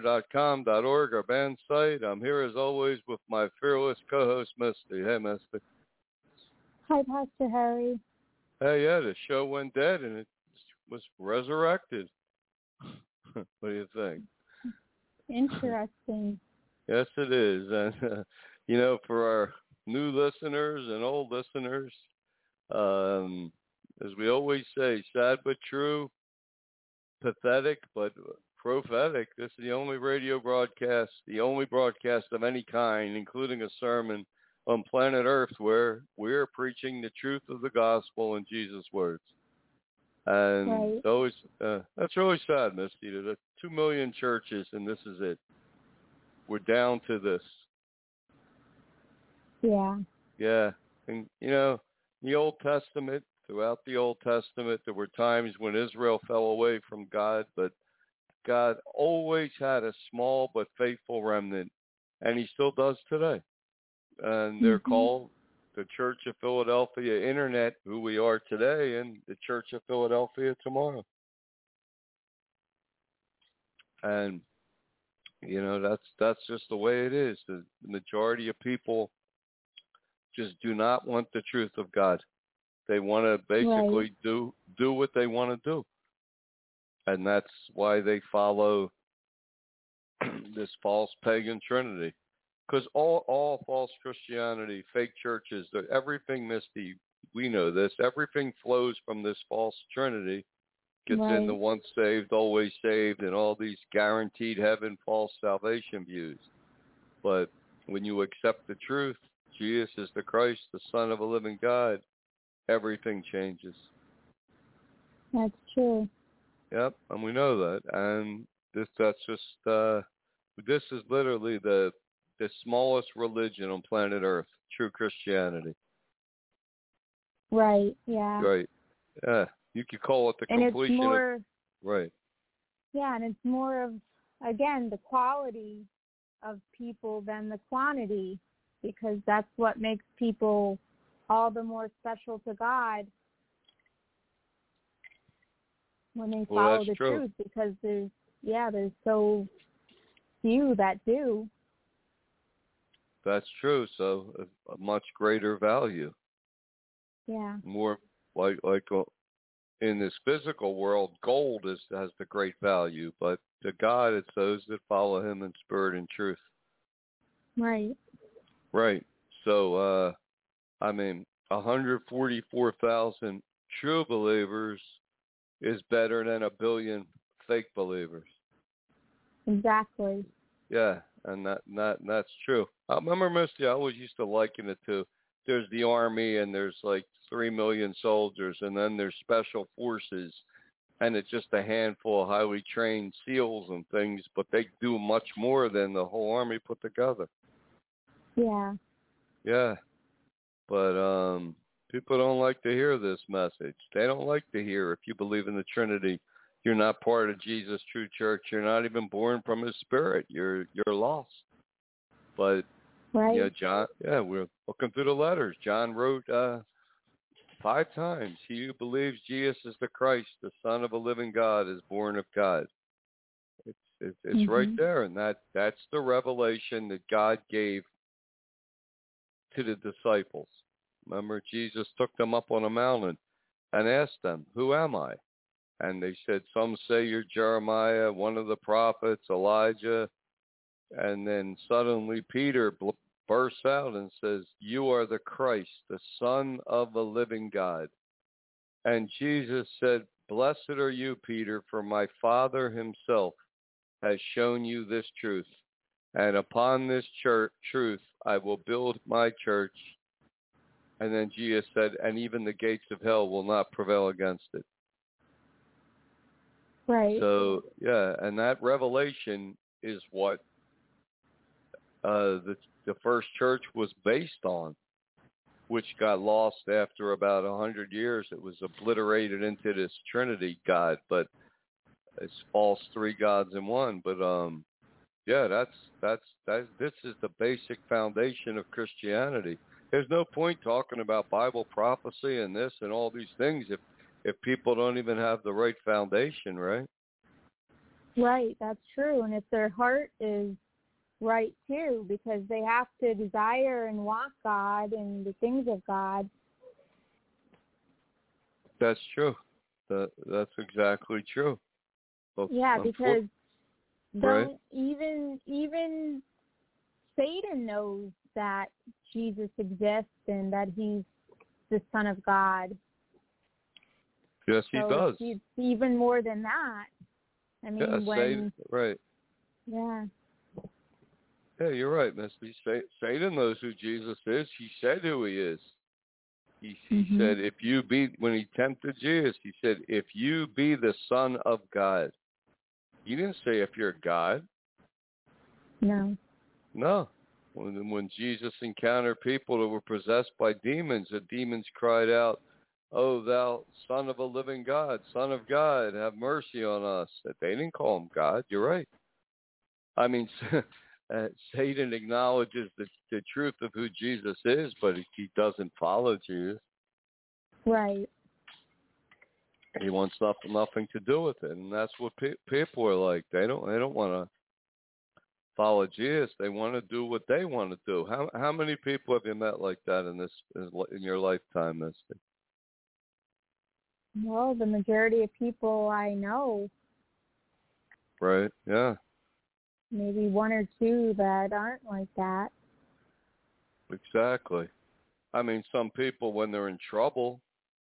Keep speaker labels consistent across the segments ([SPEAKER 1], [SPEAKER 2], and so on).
[SPEAKER 1] satansrapture.com.org, our band site. I'm here as always with my fearless co-host, Misty. Hey, Misty.
[SPEAKER 2] Hi, Pastor Harry.
[SPEAKER 1] Hey, yeah, the show went dead and it was resurrected. what do you think?
[SPEAKER 2] Interesting.
[SPEAKER 1] Yes, it is. And, uh, you know, for our new listeners and old listeners, um, as we always say, sad but true, pathetic but prophetic. This is the only radio broadcast, the only broadcast of any kind, including a sermon on planet Earth where we're preaching the truth of the gospel in Jesus' words. And
[SPEAKER 2] Right.
[SPEAKER 1] it's always, uh, that's really sad, Misty. There's two million churches, and this is it. We're down to this.
[SPEAKER 2] Yeah.
[SPEAKER 1] Yeah. And, you know, the Old Testament, throughout the Old Testament, there were times when Israel fell away from God, but God always had a small but faithful remnant, and he still does today. And they're
[SPEAKER 2] Mhm.
[SPEAKER 1] called the Church of Philadelphia Internet, who we are today, and the Church of Philadelphia tomorrow. And you know, that's that's just the way it is. The, the majority of people just do not want the truth of God. They want to basically
[SPEAKER 2] Right.
[SPEAKER 1] do do what they want to do, and that's why they follow this false pagan trinity. Because all all false Christianity, fake churches, everything misty. We know this. Everything flows from this false trinity. Gets
[SPEAKER 2] Right.
[SPEAKER 1] into once saved, always saved, and all these guaranteed heaven, false salvation views. But when you accept the truth, Jesus is the Christ, the Son of a living God, everything changes.
[SPEAKER 2] That's true.
[SPEAKER 1] Yep, and we know that. And this that's just uh this is literally the the smallest religion on planet Earth, true Christianity.
[SPEAKER 2] Right. Yeah.
[SPEAKER 1] Right. Yeah. You could call it the
[SPEAKER 2] and
[SPEAKER 1] completion
[SPEAKER 2] it's more,
[SPEAKER 1] of right.
[SPEAKER 2] Yeah, and it's more of again the quality of people than the quantity because that's what makes people all the more special to God when they
[SPEAKER 1] Well,
[SPEAKER 2] follow the
[SPEAKER 1] true.
[SPEAKER 2] truth because there's yeah, there's so few that do.
[SPEAKER 1] That's true. So a, a much greater value,
[SPEAKER 2] Yeah.
[SPEAKER 1] more like like uh, in this physical world, gold is has the great value, but to God, it's those that follow Him in spirit and truth.
[SPEAKER 2] Right.
[SPEAKER 1] Right. So, uh, I mean, 144,000 true believers is better than a billion fake believers.
[SPEAKER 2] Exactly.
[SPEAKER 1] Yeah, and that, that that's true. I remember, Misty, I always used to liken it to there's the army and there's like three million soldiers, and then there's special forces, and it's just a handful of highly trained SEALs and things, but they do much more than the whole army put together.
[SPEAKER 2] Yeah.
[SPEAKER 1] Yeah. But um people don't like to hear this message. They don't like to hear if you believe in the Trinity, you're not part of Jesus true church. You're not even born from his spirit. You're you're lost. But
[SPEAKER 2] Right.
[SPEAKER 1] yeah, John yeah, we're looking through the letters. John wrote uh five times, He who believes Jesus is the Christ, the Son of a living God, is born of God. It's it's, it's right
[SPEAKER 2] Mhm.
[SPEAKER 1] there, and that that's the revelation that God gave to the disciples. Remember, Jesus took them up on a mountain and asked them, "Who am I?" And they said, "Some say you're Jeremiah, one of the prophets, Elijah." And then suddenly Peter bl- bursts out and says, "You are the Christ, the Son of the living God." And Jesus said, "Blessed are you, Peter, for my Father himself has shown you this truth. And upon this church, truth I will build my church. And then Jesus said, and even the gates of hell will not prevail against it.
[SPEAKER 2] Right.
[SPEAKER 1] So yeah, and that revelation is what uh, the the first church was based on, which got lost after about a hundred years. It was obliterated into this Trinity God, but it's false three gods in one. But um, yeah, that's that's that. This is the basic foundation of Christianity. There's no point talking about Bible prophecy and this and all these things if if people don't even have the right foundation, right?
[SPEAKER 2] Right, that's true. And if their heart is right too, because they have to desire and want God and the things of God.
[SPEAKER 1] That's true. That that's exactly true. But
[SPEAKER 2] Yeah, because
[SPEAKER 1] Right.
[SPEAKER 2] don't even even Satan knows that Jesus exists and that he's the Son of God.
[SPEAKER 1] yes, he
[SPEAKER 2] so
[SPEAKER 1] does.
[SPEAKER 2] It's even more than that. I mean,
[SPEAKER 1] yeah,
[SPEAKER 2] when
[SPEAKER 1] Satan, right.
[SPEAKER 2] yeah,
[SPEAKER 1] Yeah, you're right, Misty. Sa- Satan knows who Jesus is. He said who he is. He, he
[SPEAKER 2] Mhm.
[SPEAKER 1] said, if you be, when he tempted Jesus, he said, if you be the Son of God. He didn't say if you're God.
[SPEAKER 2] no,
[SPEAKER 1] No. When, when Jesus encountered people that were possessed by demons, the demons cried out, Oh, thou son of a living God, son of God, have mercy on us. They didn't call him God. You're right. I mean, uh, Satan acknowledges the, the truth of who Jesus is, but he, he doesn't follow Jesus.
[SPEAKER 2] right,
[SPEAKER 1] He wants nothing, nothing to do with it, and that's what pe- people are like. They don't, they don't want to Jesus. They want to do what they want to do. How how many people have you met like that in this in your lifetime, Misty?
[SPEAKER 2] well, the majority of people I know,
[SPEAKER 1] Right? Yeah,
[SPEAKER 2] maybe one or two that aren't like that.
[SPEAKER 1] exactly. I mean, some people when they're in trouble,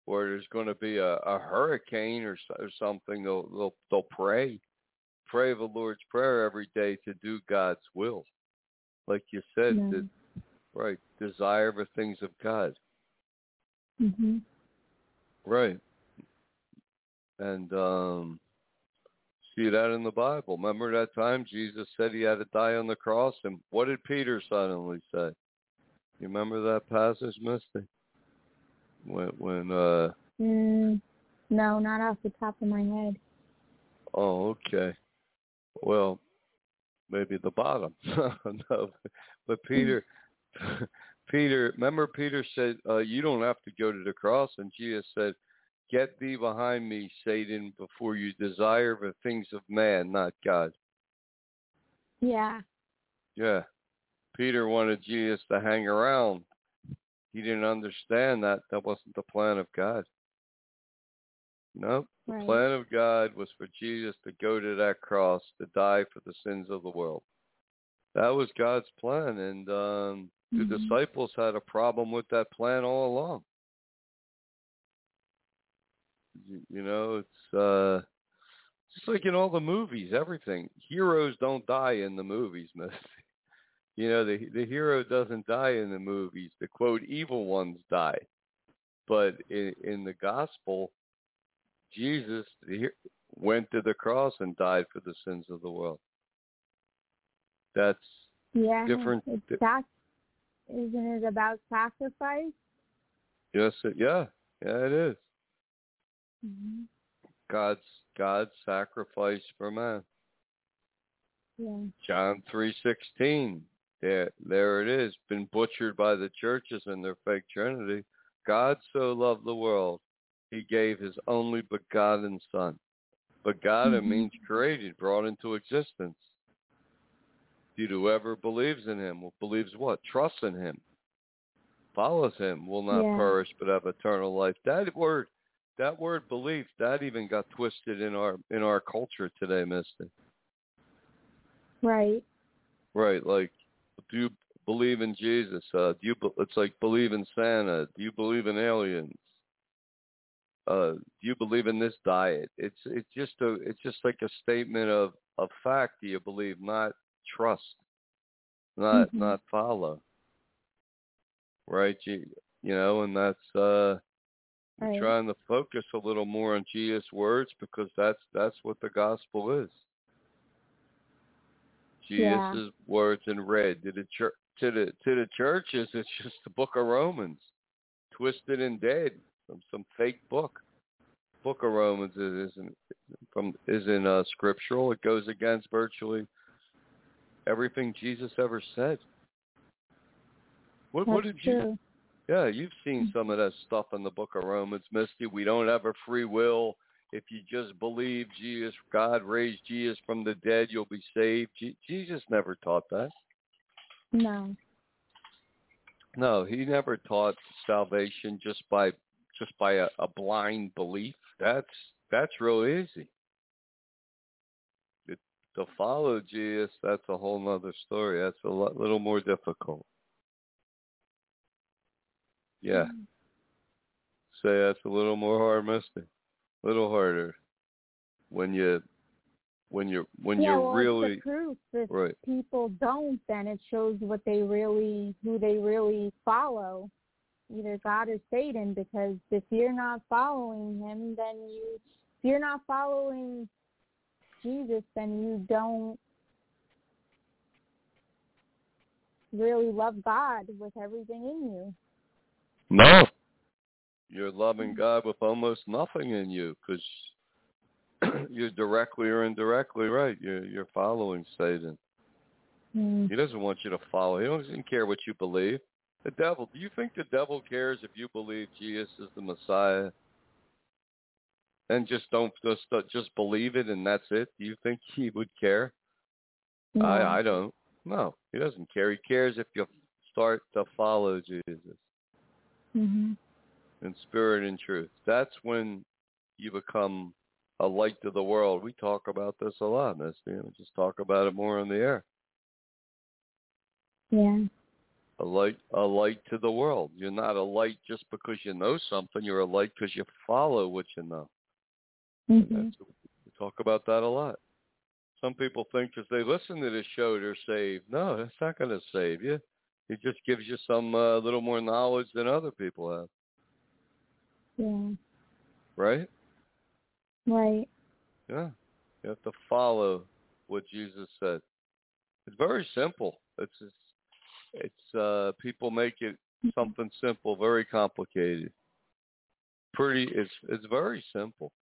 [SPEAKER 1] or there's going to be a, a hurricane or or something, they'll they'll they'll pray, pray the Lord's prayer every day to do God's will. Like you said,
[SPEAKER 2] No.
[SPEAKER 1] that, right? desire the things of God.
[SPEAKER 2] Mhm.
[SPEAKER 1] Right. And um see that in the Bible. Remember that time Jesus said he had to die on the cross and what did Peter suddenly say? You remember that passage, Misty? When when uh
[SPEAKER 2] Mm, no, not off the top of my head.
[SPEAKER 1] oh okay. Well, maybe the bottom. no. But Peter Peter remember Peter said, uh, you don't have to go to the cross and Jesus said, Get thee behind me, Satan, before you desire the things of man, not God.
[SPEAKER 2] Yeah.
[SPEAKER 1] Yeah. Peter wanted Jesus to hang around. He didn't understand that that wasn't the plan of God. No, the plan of God was for Jesus to go to that cross to die for the sins of the world. That was God's plan, and um, the
[SPEAKER 2] Mhm.
[SPEAKER 1] disciples had a problem with that plan all along. You, you know, it's uh, just like in all the movies, everything. Heroes don't die in the movies. You know, the the hero doesn't die in the movies. The quote evil ones die, but in in the gospel, Jesus went to the cross and died for the sins of the world. That's
[SPEAKER 2] Yeah.
[SPEAKER 1] different-
[SPEAKER 2] It's sac- isn't it about sacrifice?
[SPEAKER 1] yes, it, yeah, yeah, it is.
[SPEAKER 2] Mhm.
[SPEAKER 1] God's God's sacrifice for man.
[SPEAKER 2] Yeah.
[SPEAKER 1] John three sixteen. There there it is, been butchered by the churches and their fake Trinity. God so loved the world, he gave his only begotten son. Begotten
[SPEAKER 2] Mhm.
[SPEAKER 1] means created, brought into existence. Dude, whoever believes in him, believes what? Trusts in him. Follows him, will not
[SPEAKER 2] Yeah.
[SPEAKER 1] perish but have eternal life. That word that word belief, that even got twisted in our in our culture today, Misty.
[SPEAKER 2] Right.
[SPEAKER 1] Right, like do you believe in Jesus? Uh, do you? It's like believe in Santa. Do you believe in aliens? Uh, do you believe in this diet? It's it's just a it's just like a statement of of fact. Do you believe, not trust, not
[SPEAKER 2] Mhm.
[SPEAKER 1] not follow. Right, you you know, and that's uh,
[SPEAKER 2] Right.
[SPEAKER 1] trying to focus a little more on Jesus' words because that's that's what the gospel is.
[SPEAKER 2] Yeah.
[SPEAKER 1] Jesus' words in red to the church to the to the churches. It's just the Book of Romans, twisted and dead from some fake book. Book of Romans is- isn't from isn't uh, scriptural. It goes against virtually everything Jesus ever said. What what did you?
[SPEAKER 2] true.
[SPEAKER 1] Yeah, you've seen some of that stuff in the Book of Romans, Misty. We don't have a free will. If you just believe Jesus, God raised Jesus from the dead, you'll be saved. Je- Jesus never taught that.
[SPEAKER 2] No.
[SPEAKER 1] No, he never taught salvation just by just by a, a blind belief. That's that's real easy. It, to follow Jesus, that's a whole nother story. That's a lot, little more difficult. Yeah, hmm. say that's a little more hard, Misty. A little harder when you when you're when
[SPEAKER 2] yeah,
[SPEAKER 1] you're
[SPEAKER 2] well,
[SPEAKER 1] really
[SPEAKER 2] proof. If
[SPEAKER 1] right.
[SPEAKER 2] people don't, then it shows what they really, who they really follow, either God or Satan. Because if you're not following him, then you, if you're not following Jesus, then you don't really love God with everything in you.
[SPEAKER 1] No. You're loving God with almost nothing in you because you're directly or indirectly right. You're you're following Satan.
[SPEAKER 2] Mm.
[SPEAKER 1] He doesn't want you to follow. He doesn't care what you believe. The devil. Do you think the devil cares if you believe Jesus is the Messiah? And just don't just uh, just believe it and that's it. Do you think he would care?
[SPEAKER 2] No.
[SPEAKER 1] I I don't. No, he doesn't care. He cares if you start to follow Jesus.
[SPEAKER 2] Mhm.
[SPEAKER 1] in spirit and truth. That's when you become a light to the world. We talk about this a lot, Misty. We just talk about it more on the air.
[SPEAKER 2] Yeah.
[SPEAKER 1] A light, a light to the world. You're not a light just because you know something. You're a light because you follow what you know.
[SPEAKER 2] Mhm.
[SPEAKER 1] we talk about that a lot. Some people think because they listen to this show, they're saved. No, that's not going to save you. It just gives you some uh, little more knowledge than other people have.
[SPEAKER 2] Yeah.
[SPEAKER 1] Right?
[SPEAKER 2] Right.
[SPEAKER 1] Yeah. You have to follow what Jesus said. It's very simple. It's just, it's uh people make it something simple very complicated. Pretty it's it's very simple.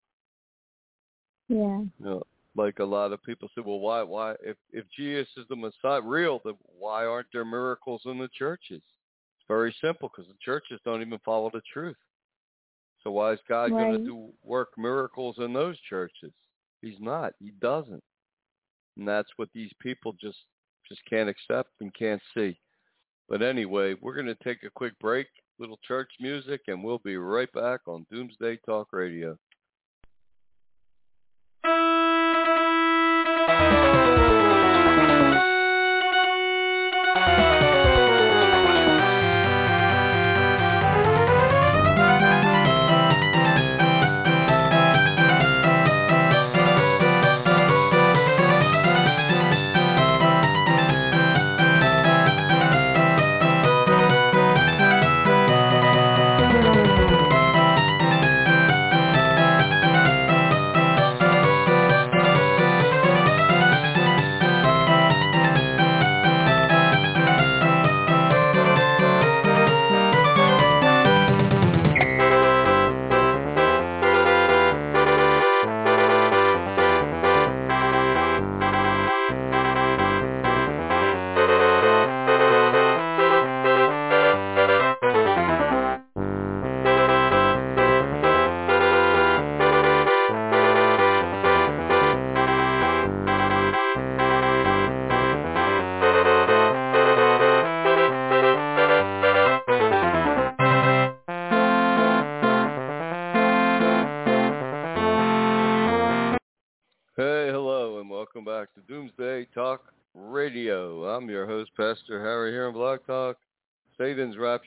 [SPEAKER 2] Yeah.
[SPEAKER 1] You know, like a lot of people say, well, why, why, if if Jesus is the Messiah, real, then why aren't there miracles in the churches? It's very simple because the churches don't even follow the truth. So why is God
[SPEAKER 2] Right.
[SPEAKER 1] going to do work miracles in those churches? He's not. He doesn't. And that's what these people just just can't accept and can't see. But anyway, we're going to take a quick break, little church music, and we'll be right back on Doomsday Talk Radio.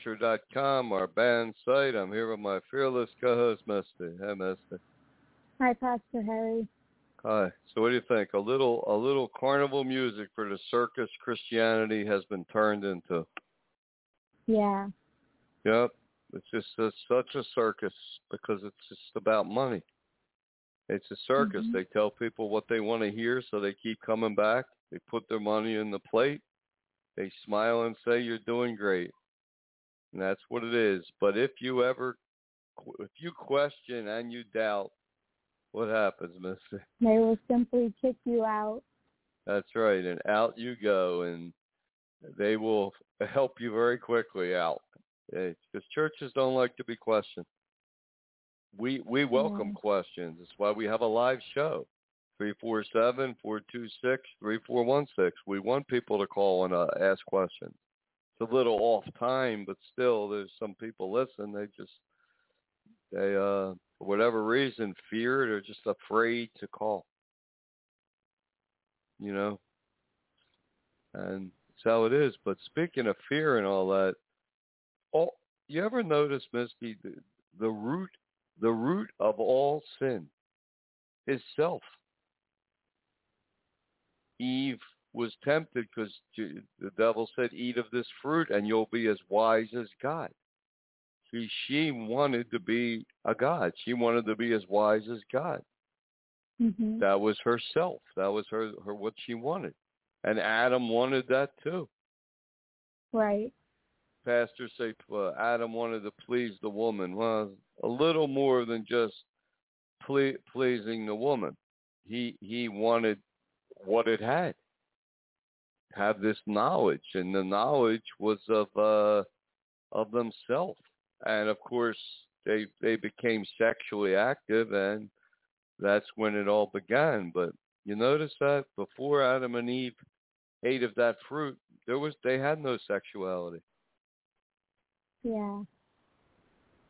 [SPEAKER 1] SatansRapture.com, our band site. I'm here with my fearless co-host, Misty. Hey, Misty.
[SPEAKER 2] Hi, Pastor Harry.
[SPEAKER 1] Hi. So, what do you think? A little, a little carnival music for the circus Christianity has been turned into.
[SPEAKER 2] Yeah.
[SPEAKER 1] Yep. It's just it's such a circus because it's just about money. It's a circus.
[SPEAKER 2] Mhm.
[SPEAKER 1] They tell people what they want to hear, so they keep coming back. They put their money in the plate. They smile and say, "You're doing great," and that's what it is. But if you ever, if you question and you doubt, what happens, Misty?
[SPEAKER 2] They will simply kick you out.
[SPEAKER 1] That's right, and out you go, and they will help you very quickly out. Because churches don't like to be questioned. We we welcome
[SPEAKER 2] Yeah.
[SPEAKER 1] questions. That's why we have a live show. 347-426-3416. We want people to call and uh, ask questions. It's a little off time, but still there's some people listen. They just they uh for whatever reason fear they're just afraid to call. You know? And that's how it is. But speaking of fear and all that, all you ever notice, Misty, the, the root the root of all sin is self. Eve was tempted because the devil said, "Eat of this fruit, and you'll be as wise as God." See, she wanted to be a god. She wanted to be as wise as God.
[SPEAKER 2] Mhm.
[SPEAKER 1] That was herself. That was her, her what she wanted, and Adam wanted that too.
[SPEAKER 2] Right.
[SPEAKER 1] Pastors say uh, Adam wanted to please the woman. Well, a little more than just ple- pleasing the woman. He he wanted what it had. Have this knowledge, and the knowledge was of uh, of themselves. And of course, they they became sexually active, and that's when it all began. But you notice that before Adam and Eve ate of that fruit, there was they had no sexuality.
[SPEAKER 2] Yeah.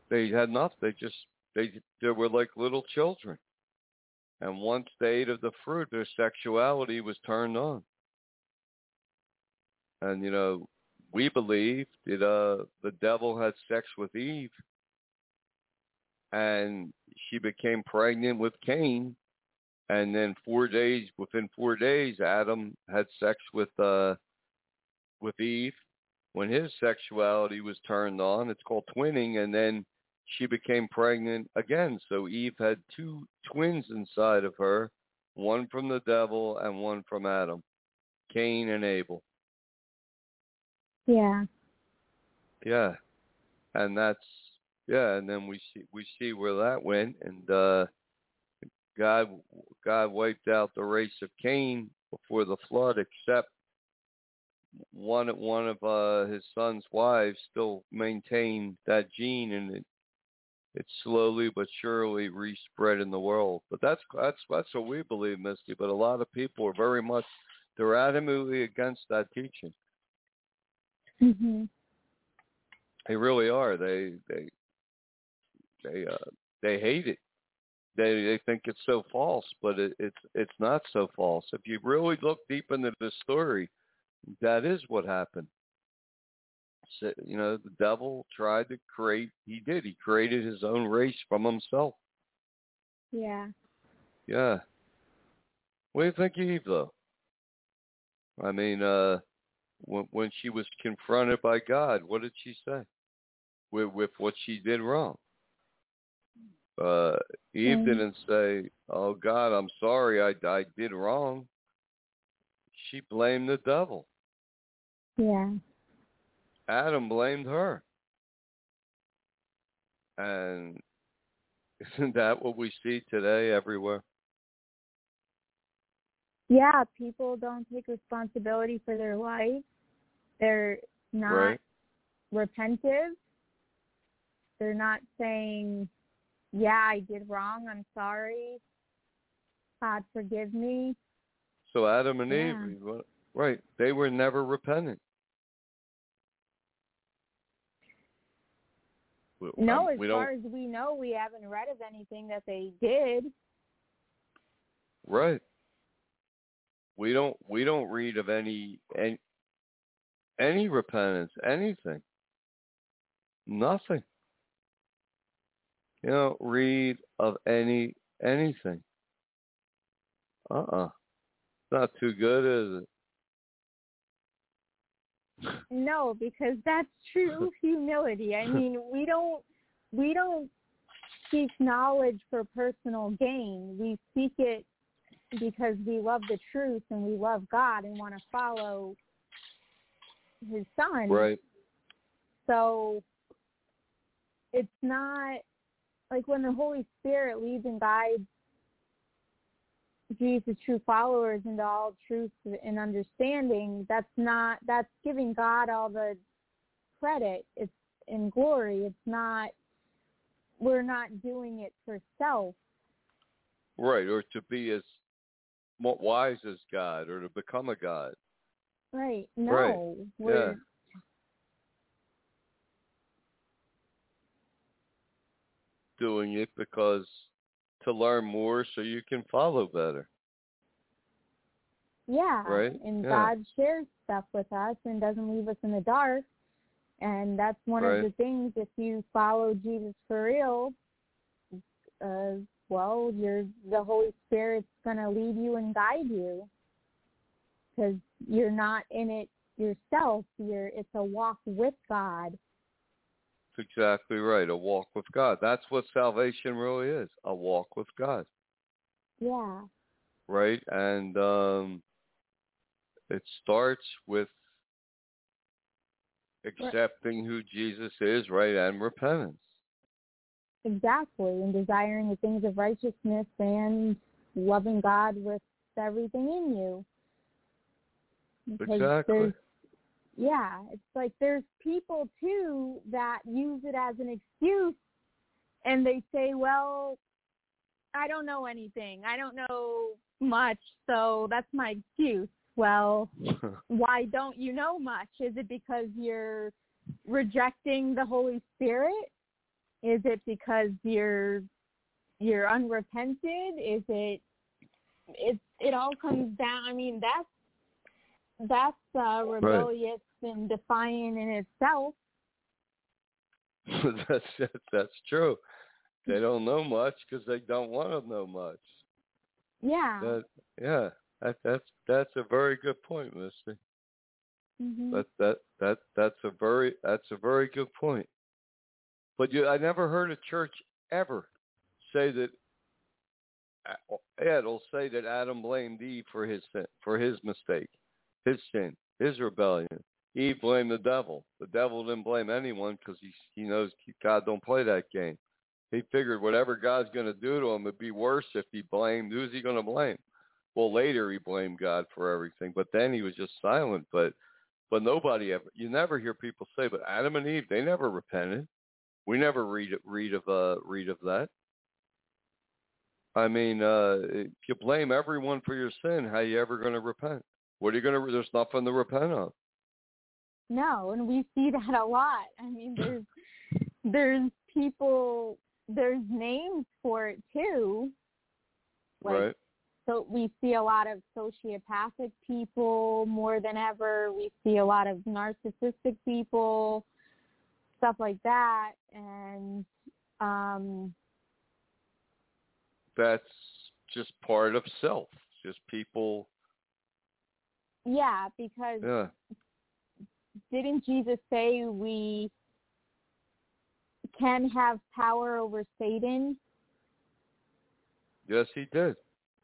[SPEAKER 1] They had nothing. They just they they were like little children. And once they ate of the fruit, their sexuality was turned on. And you know, we believe that uh, the devil had sex with Eve, and she became pregnant with Cain, and then four days within four days, Adam had sex with uh, with Eve, when his sexuality was turned on. It's called twinning, and then she became pregnant again. So Eve had two twins inside of her, one from the devil and one from Adam, Cain and Abel.
[SPEAKER 2] Yeah.
[SPEAKER 1] Yeah. And that's yeah, and then we see we see where that went and uh God God wiped out the race of Cain before the flood except one one of uh his son's wives still maintained that gene and it it slowly but surely respread in the world. But that's that's that's what we believe, Misty. But a lot of people are very much they're adamantly against that teaching.
[SPEAKER 2] Mhm.
[SPEAKER 1] They really are. They they they uh they hate it. They they think it's so false, but it, it's it's not so false. If you really look deep into the story, that is what happened. So, you know, the devil tried to create. He did. He created his own race from himself.
[SPEAKER 2] Yeah.
[SPEAKER 1] Yeah. What do you think of Eve, though? I mean, uh, when when she was confronted by God, what did she say? With with what she did wrong. Uh, Eve
[SPEAKER 2] Mm.
[SPEAKER 1] didn't say, "Oh God, I'm sorry, I I did wrong." She blamed the devil.
[SPEAKER 2] Yeah.
[SPEAKER 1] Adam blamed her. And isn't that what we see today everywhere?
[SPEAKER 2] Yeah, people don't take responsibility for their life. They're not
[SPEAKER 1] Right.
[SPEAKER 2] repentive. They're not saying, "Yeah, I did wrong. I'm sorry. God forgive me."
[SPEAKER 1] So Adam and
[SPEAKER 2] Yeah.
[SPEAKER 1] Eve, right? They were never repentant.
[SPEAKER 2] No,
[SPEAKER 1] um,
[SPEAKER 2] as far as we know, we haven't read of anything that they did.
[SPEAKER 1] Right. We don't. We don't read of any any, any repentance, anything. Nothing. You don't read of any anything. Uh uh Not too good, is it?
[SPEAKER 2] No, because that's true humility. I mean, we don't we don't seek knowledge for personal gain. We seek it because we love the truth and we love God and want to follow his son.
[SPEAKER 1] Right.
[SPEAKER 2] So it's not like when the Holy Spirit leads and guides Jesus' true followers into all truth and understanding, that's not that's giving God all the credit. It's in glory. It's not we're not doing it for self.
[SPEAKER 1] Right. Or to be as wise as God, or to become a God.
[SPEAKER 2] Right. No.
[SPEAKER 1] Right.
[SPEAKER 2] We're
[SPEAKER 1] Yeah. Doing it because to learn more, so you can follow better.
[SPEAKER 2] Yeah.
[SPEAKER 1] Right?
[SPEAKER 2] And
[SPEAKER 1] Yeah.
[SPEAKER 2] God shares stuff with us and doesn't leave us in the dark. And that's one
[SPEAKER 1] Right.
[SPEAKER 2] of the things if you follow Jesus for real, uh well, you're the Holy Spirit's going to lead you and guide you. Cuz you're not in it yourself. You're it's a walk with God.
[SPEAKER 1] That's exactly right. A walk with God. That's what salvation really is. A walk with God.
[SPEAKER 2] Yeah.
[SPEAKER 1] Right? And um it starts with accepting who Jesus is, right, and repentance.
[SPEAKER 2] Exactly, and desiring the things of righteousness and loving God with everything in you. Because
[SPEAKER 1] Exactly.
[SPEAKER 2] yeah, it's like there's people too that use it as an excuse and they say, Well, I don't know anything. I don't know much, so that's my excuse. Well, why don't you know much? Is it because you're rejecting the Holy Spirit? Is it because you're you're unrepented? Is it it it all comes down I mean that's that's uh rebellious and defiant in itself.
[SPEAKER 1] that's, that's that's true. They don't know much because they don't want to know much.
[SPEAKER 2] Yeah.
[SPEAKER 1] That yeah, that that's that's a very good point, Misty.
[SPEAKER 2] hmm
[SPEAKER 1] That that that that's a very that's a very good point. But you, I never heard a church ever say that. Uh, Ed will say that Adam blamed Eve for his sin, for his mistake, his sin, his rebellion. Eve blamed the devil. The devil didn't blame anyone because he he knows God don't play that game. He figured whatever God's going to do to him, it'd be worse if he blamed. Who's he going to blame? Well, later he blamed God for everything, but then he was just silent. But but nobody ever. You never hear people say, but Adam and Eve, they never repented. We never read read of uh read of that. I mean, uh if you blame everyone for your sin, how are you ever going to repent? What are you going to? There's nothing to repent of.
[SPEAKER 2] No, and we see that a lot. I mean, there's there's people, there's names for it too. Like,
[SPEAKER 1] right.
[SPEAKER 2] So we see a lot of sociopathic people more than ever. We see a lot of narcissistic people, stuff like that, and um,
[SPEAKER 1] That's just part of self. Just people.
[SPEAKER 2] yeah, because
[SPEAKER 1] Yeah.
[SPEAKER 2] didn't Jesus say we can have power over Satan
[SPEAKER 1] Yes, he did.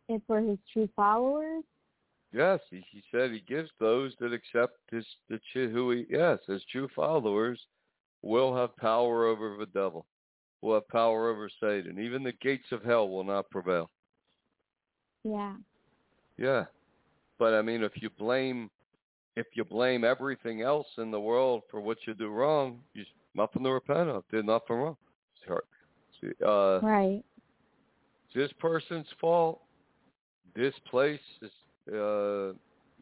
[SPEAKER 2] if we're his true followers?
[SPEAKER 1] Yes, he, he said he gives those that accept his the who he yes, his true followers will have power over the devil, will have power over Satan. Even the gates of hell will not prevail.
[SPEAKER 2] Yeah.
[SPEAKER 1] Yeah, but I mean, if you blame if you blame everything else in the world for what you do wrong, you nothing to repent of. Did nothing wrong. Uh,
[SPEAKER 2] Right.
[SPEAKER 1] this person's fault. This place is uh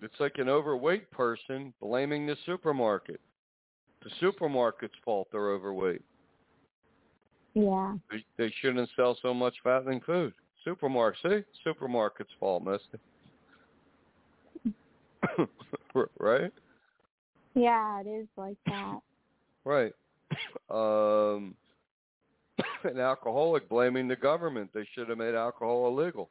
[SPEAKER 1] it's like an overweight person blaming the supermarket. The supermarket's fault they're overweight.
[SPEAKER 2] Yeah.
[SPEAKER 1] They, they shouldn't sell so much fattening food. Supermarket, see? Supermarket's fault, Misty. right?
[SPEAKER 2] Yeah, it is like that.
[SPEAKER 1] Right. Um an alcoholic blaming the government. They should have made alcohol illegal.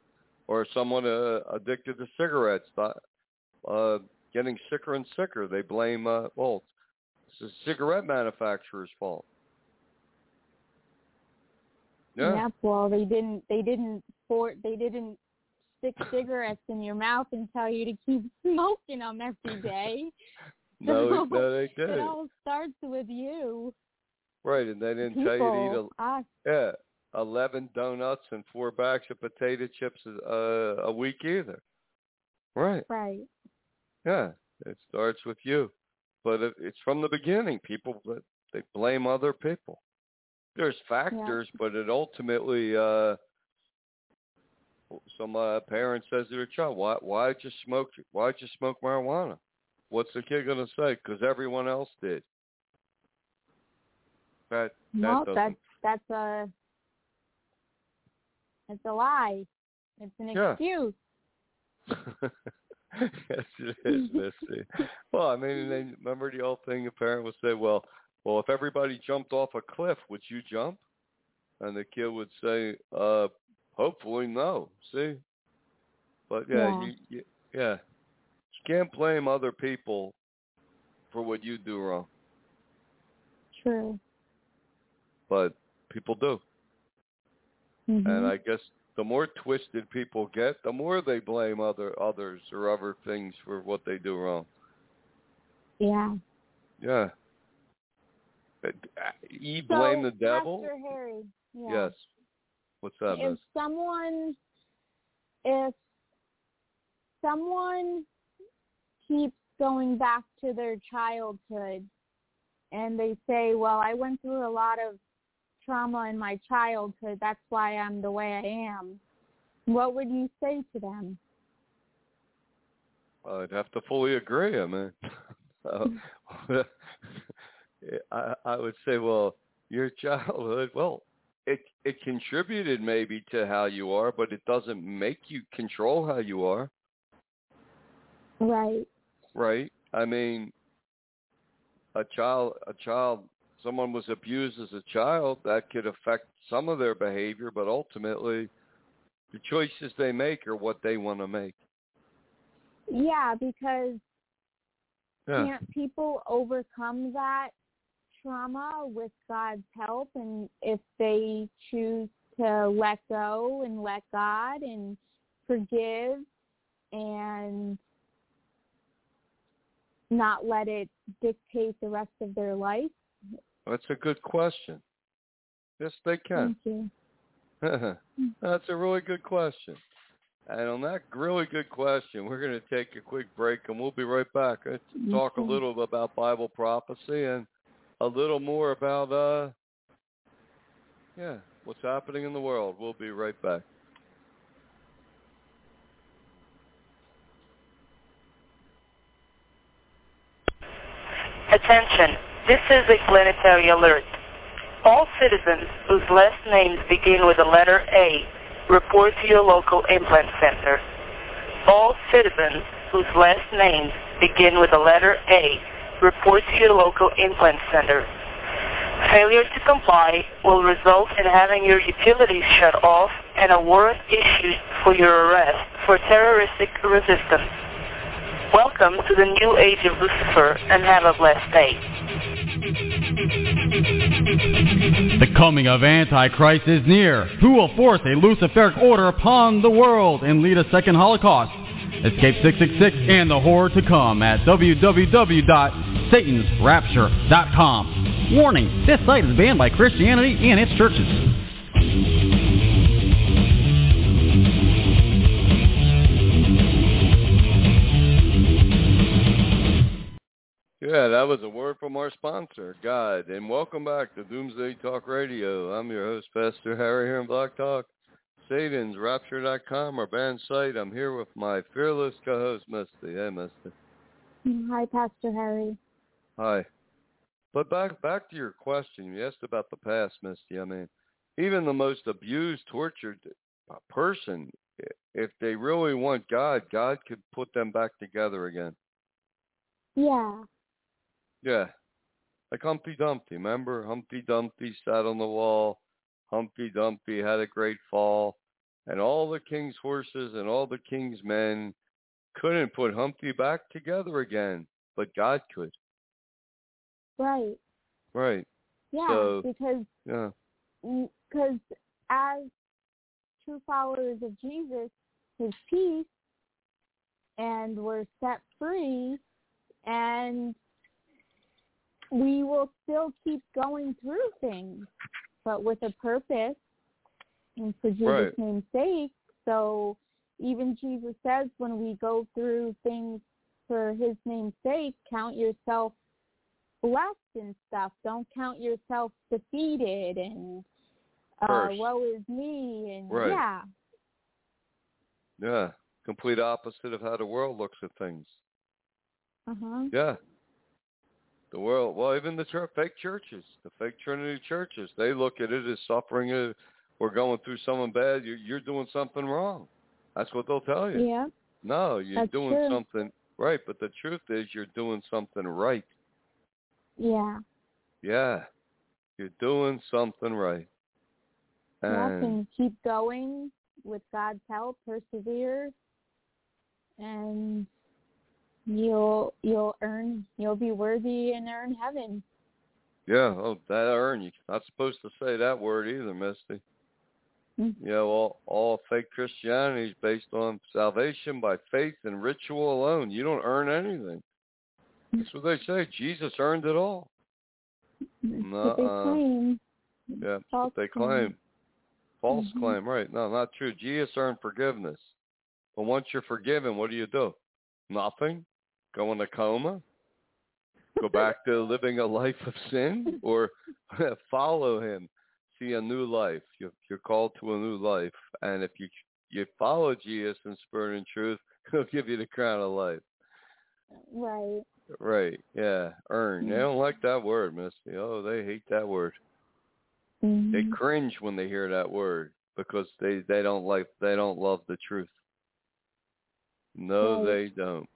[SPEAKER 1] Or someone uh, addicted to cigarettes, uh, getting sicker and sicker. They blame, uh, well, it's the cigarette manufacturer's fault. Yeah.
[SPEAKER 2] Yep. Well, they didn't. They didn't. For, they didn't stick cigarettes in your mouth and tell you to keep smoking them every day.
[SPEAKER 1] No, no, they
[SPEAKER 2] It all starts with you.
[SPEAKER 1] Right, and they didn't
[SPEAKER 2] People,
[SPEAKER 1] tell you to eat
[SPEAKER 2] us.
[SPEAKER 1] a, yeah, eleven donuts and four bags of potato chips uh, a week either. Right.
[SPEAKER 2] Right.
[SPEAKER 1] Yeah, it starts with you, but it, it's from the beginning. People that they blame other people. There's factors, but it ultimately uh some uh, parent says to their child, "Why why did you smoke? Why did you smoke marijuana?" What's the kid gonna say? Because everyone else did. That that
[SPEAKER 2] No,
[SPEAKER 1] doesn't.
[SPEAKER 2] that's that's a it's a lie. It's an
[SPEAKER 1] Yeah.
[SPEAKER 2] excuse.
[SPEAKER 1] yes, it is, Misty. well, I mean, and then remember the old thing a parent would say, well, well, if everybody jumped off a cliff, would you jump? And the kid would say, uh, hopefully no. See? But yeah,
[SPEAKER 2] Yeah.
[SPEAKER 1] You, you, yeah. You can't blame other people for what you do wrong,
[SPEAKER 2] True.
[SPEAKER 1] but people do.
[SPEAKER 2] Mhm.
[SPEAKER 1] And I guess the more twisted people get, the more they blame other others or other things for what they do wrong.
[SPEAKER 2] yeah.
[SPEAKER 1] Yeah. Uh, You
[SPEAKER 2] So,
[SPEAKER 1] blame the devil?
[SPEAKER 2] Pastor Harry. Yeah.
[SPEAKER 1] Yes. What's that,
[SPEAKER 2] if
[SPEAKER 1] miss?
[SPEAKER 2] someone if someone keeps going back to their childhood and they say well i went through a lot of trauma in my childhood that's why i'm the way i am what would you say to them
[SPEAKER 1] I'd have to fully agree. I mean, uh, I, I would say, well, your childhood, well, it it contributed maybe to how you are, but it doesn't make you control how you are,
[SPEAKER 2] right
[SPEAKER 1] right? I mean, a child, a child, someone was abused as a child, that could affect some of their behavior, but ultimately, the choices they make are what they want to make.
[SPEAKER 2] yeah because
[SPEAKER 1] Yeah.
[SPEAKER 2] can't people overcome that trauma with God's help and if they choose to let go and let God and forgive and not let it dictate the rest of their life?
[SPEAKER 1] That's a good question. Yes, they can.
[SPEAKER 2] Thank you.
[SPEAKER 1] That's a really good question. And on that really good question, we're going to take a quick break and we'll be right back. Let's talk a little about Bible prophecy and a little more about, uh, yeah, what's happening in the world. We'll be right back.
[SPEAKER 3] Attention, this is a planetary alert. All citizens whose last names begin with the letter A report to your local implant center. All citizens whose last names begin with the letter A report to your local implant center. Failure to comply will result in having your utilities shut off and a warrant issued for your arrest for terroristic resistance. Welcome to the new age of Lucifer and have a blessed day.
[SPEAKER 4] The coming of Antichrist is near, who will force a Luciferic order upon the world and lead a second Holocaust. Escape 666 and the horror to come at www.satansrapture.com. Warning, this site is banned by Christianity and its churches.
[SPEAKER 1] Yeah, that was a word from our sponsor, God. And welcome back to Doomsday Talk Radio. I'm your host, Pastor Harry here in Black Talk. Satan's Rapture.com, our band site. I'm here with my fearless co-host, Misty. Hey, Misty.
[SPEAKER 2] Hi, Pastor Harry.
[SPEAKER 1] Hi. But back back to your question. You asked about the past, Misty. I mean, even the most abused, tortured person, if they really want God, God could put them back together again.
[SPEAKER 2] Yeah.
[SPEAKER 1] Yeah. Like Humpty Dumpty. Remember Humpty Dumpty sat on the wall. Humpty Dumpty had a great fall. And all the king's horses and all the king's men couldn't put Humpty back together again. But God could.
[SPEAKER 2] Right.
[SPEAKER 1] Right.
[SPEAKER 2] Yeah,
[SPEAKER 1] So-
[SPEAKER 2] because
[SPEAKER 1] Yeah.
[SPEAKER 2] Mm, because as true followers of Jesus, his peace, and we're set free, and we will still keep going through things, but with a purpose and for Jesus'
[SPEAKER 1] Right.
[SPEAKER 2] name's sake. So even Jesus says when we go through things for his name's sake, count yourself blessed and stuff. Don't count yourself defeated and uh, woe is me and
[SPEAKER 1] Right.
[SPEAKER 2] yeah,
[SPEAKER 1] Yeah. Complete opposite of how the world looks at things.
[SPEAKER 2] uh huh,
[SPEAKER 1] Yeah. The world, well, even the church, fake churches, the fake Trinity churches, they look at it as suffering. uh, We're going through something bad. You're, you're doing something wrong. That's what they'll tell you.
[SPEAKER 2] yeah,
[SPEAKER 1] No, you're
[SPEAKER 2] That's
[SPEAKER 1] doing
[SPEAKER 2] true.
[SPEAKER 1] something right. But the truth is, you're doing something right.
[SPEAKER 2] yeah.
[SPEAKER 1] Yeah, you're doing something right. And
[SPEAKER 2] keep going with God's help, persevere, and you'll you'll earn you'll be worthy and earn heaven.
[SPEAKER 1] yeah, oh, that earn you. Not supposed to say that word either, Misty.
[SPEAKER 2] Mm.
[SPEAKER 1] You know, all all fake Christianity is based on salvation by faith and ritual alone. You don't earn anything. That's what they say. Jesus earned it all.
[SPEAKER 2] That's what they claim.
[SPEAKER 1] Yeah,
[SPEAKER 2] False
[SPEAKER 1] they
[SPEAKER 2] claim.
[SPEAKER 1] claim. False
[SPEAKER 2] Mhm.
[SPEAKER 1] claim, right? No, not true. Jesus earned forgiveness. But once you're forgiven, what do you do? Nothing. Go in a coma. Go back to living a life of sin, or follow Him. See a new life. You're, you're called to a new life, and if you you follow Jesus in spirit and truth, He'll give you the crown of life.
[SPEAKER 2] Right.
[SPEAKER 1] Right? Yeah. Earn. They
[SPEAKER 2] Mhm.
[SPEAKER 1] don't like that word, Misty. Oh, they hate that word. They
[SPEAKER 2] Mhm.
[SPEAKER 1] cringe when they hear that word because they they don't like they don't love the truth. No,
[SPEAKER 2] Right.
[SPEAKER 1] they don't.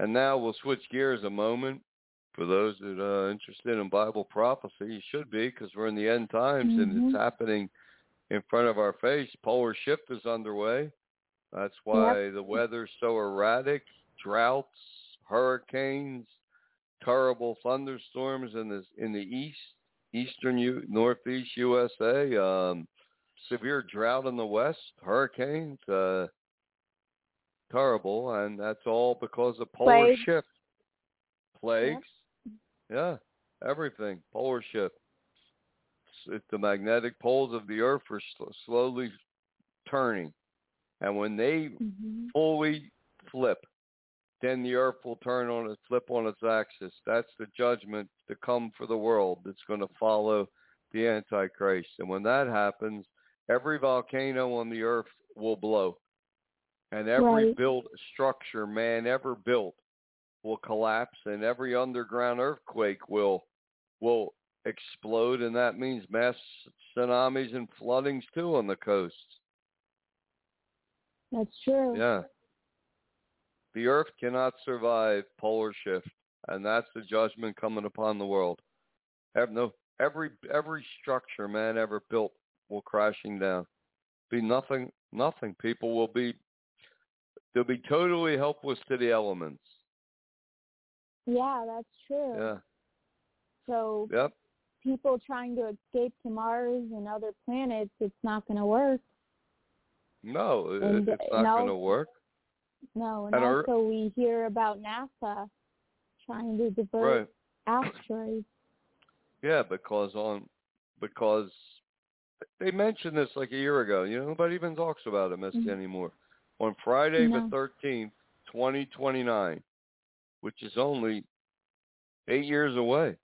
[SPEAKER 1] And now we'll switch gears a moment for those that are interested in Bible prophecy. You should be because we're in the end times and
[SPEAKER 2] Mhm.
[SPEAKER 1] it's happening in front of our face. Polar shift is underway. That's why the weather's so erratic. Droughts, hurricanes, terrible thunderstorms in the in the east, eastern U, northeast USA. Um, severe drought in the west, hurricanes. Uh, terrible, and that's all because of polar
[SPEAKER 2] Plagues.
[SPEAKER 1] shift. Plagues. Yeah, everything. Polar shift. If the magnetic poles of the Earth are sl- slowly turning, and when they
[SPEAKER 2] hmm
[SPEAKER 1] fully flip, then the Earth will turn on its flip on its axis. That's the judgment to come for the world that's going to follow the Antichrist. And when that happens, every volcano on the Earth will blow, and every
[SPEAKER 2] Right.
[SPEAKER 1] built structure man ever built will collapse, and every underground earthquake will will explode, and that means mass tsunamis and floodings too on the coasts.
[SPEAKER 2] That's true.
[SPEAKER 1] Yeah. The earth cannot survive polar shift, and that's the judgment coming upon the world. Have no every every structure man ever built will crashing down. Be nothing nothing. People will be they'll be totally helpless to the elements.
[SPEAKER 2] Yeah, that's true.
[SPEAKER 1] Yeah.
[SPEAKER 2] So
[SPEAKER 1] Yep.
[SPEAKER 2] people trying to escape to Mars and other planets, it's not going to work.
[SPEAKER 1] No,
[SPEAKER 2] And,
[SPEAKER 1] it's not
[SPEAKER 2] no.
[SPEAKER 1] going to work.
[SPEAKER 2] No, and
[SPEAKER 1] And our-
[SPEAKER 2] also we hear about NASA trying to divert
[SPEAKER 1] Right.
[SPEAKER 2] asteroids.
[SPEAKER 1] Yeah, because on because they mentioned this like a year ago. You know, nobody even talks about it, Misty,
[SPEAKER 2] Mhm.
[SPEAKER 1] anymore. On Friday
[SPEAKER 2] No.
[SPEAKER 1] the thirteenth, twenty twenty nine, which is only eight years away,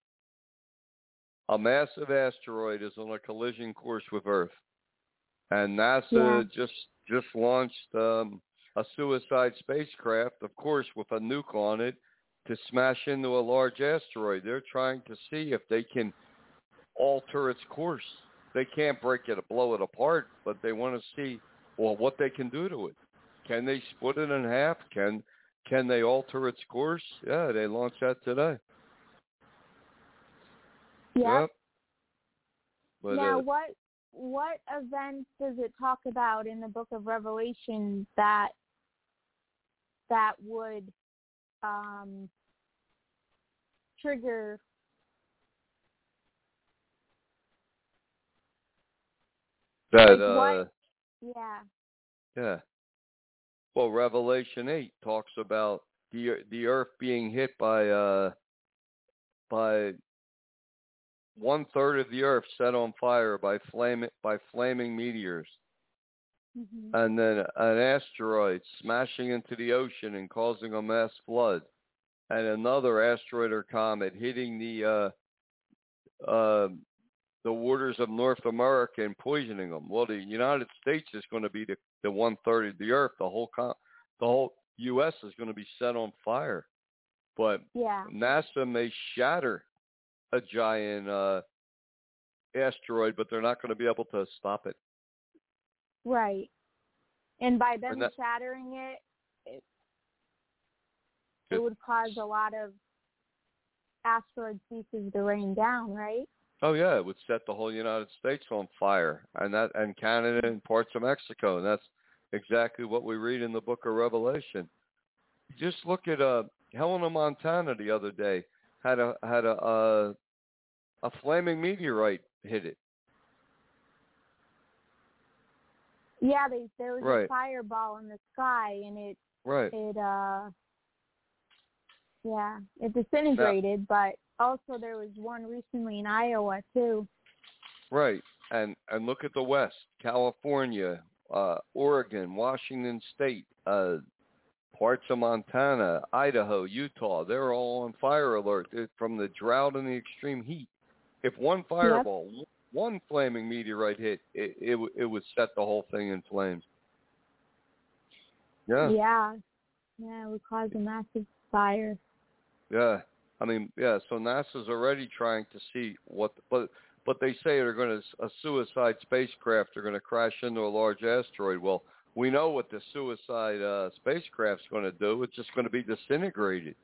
[SPEAKER 1] a massive asteroid is on a collision course with Earth, and NASA
[SPEAKER 2] Yeah.
[SPEAKER 1] just just launched um, a suicide spacecraft, of course, with a nuke on it to smash into a large asteroid. They're trying to see if they can alter its course. They can't break it, or blow it apart, but they want to see well what they can do to it. Can they split it in half? Can can they alter its course? Yeah, they launched that today.
[SPEAKER 2] Yeah.
[SPEAKER 1] Yep. But,
[SPEAKER 2] now,
[SPEAKER 1] uh,
[SPEAKER 2] what what events does it talk about in the Book of Revelation that that would um, trigger?
[SPEAKER 1] that
[SPEAKER 2] like
[SPEAKER 1] uh,
[SPEAKER 2] what- Yeah.
[SPEAKER 1] Yeah. Well, Revelation eight talks about the the earth being hit by uh by one third of the earth set on fire by flame by flaming meteors,
[SPEAKER 2] hmm
[SPEAKER 1] and then an asteroid smashing into the ocean and causing a mass flood, and another asteroid or comet hitting the uh uh the waters of North America and poisoning them. Well, the United States is going to be the the one third of the earth. The whole con- the whole U.S. is going to be set on fire. But
[SPEAKER 2] Yeah.
[SPEAKER 1] NASA may shatter a giant uh, asteroid, but they're not going to be able to stop it.
[SPEAKER 2] Right. And by them
[SPEAKER 1] And that-
[SPEAKER 2] shattering it, it,
[SPEAKER 1] Good.
[SPEAKER 2] it would cause a lot of asteroid pieces to rain down, right?
[SPEAKER 1] Oh yeah, it would set the whole United States on fire, and that and Canada and parts of Mexico, and that's exactly what we read in the Book of Revelation. Just look at uh, Helena, Montana, the other day had a had a uh, a flaming meteorite hit it.
[SPEAKER 2] Yeah, they, there was
[SPEAKER 1] Right.
[SPEAKER 2] a fireball in the sky, and it
[SPEAKER 1] Right.
[SPEAKER 2] it uh yeah it disintegrated. But also there was one recently in Iowa too.
[SPEAKER 1] Right. And and look at the West, California, uh, Oregon, Washington State, uh, parts of Montana, Idaho, Utah. They're all on fire alert from the drought and the extreme heat. If one fireball, one flaming meteorite hit, it it, it would set the whole thing in flames. Yeah.
[SPEAKER 2] Yeah, yeah, it would cause a massive fire.
[SPEAKER 1] Yeah. I mean, yeah, so NASA's already trying to see what but but they say they're going to a suicide spacecraft are going to crash into a large asteroid. Well, we know what the suicide uh spacecraft's going to do. It's just going to be disintegrated.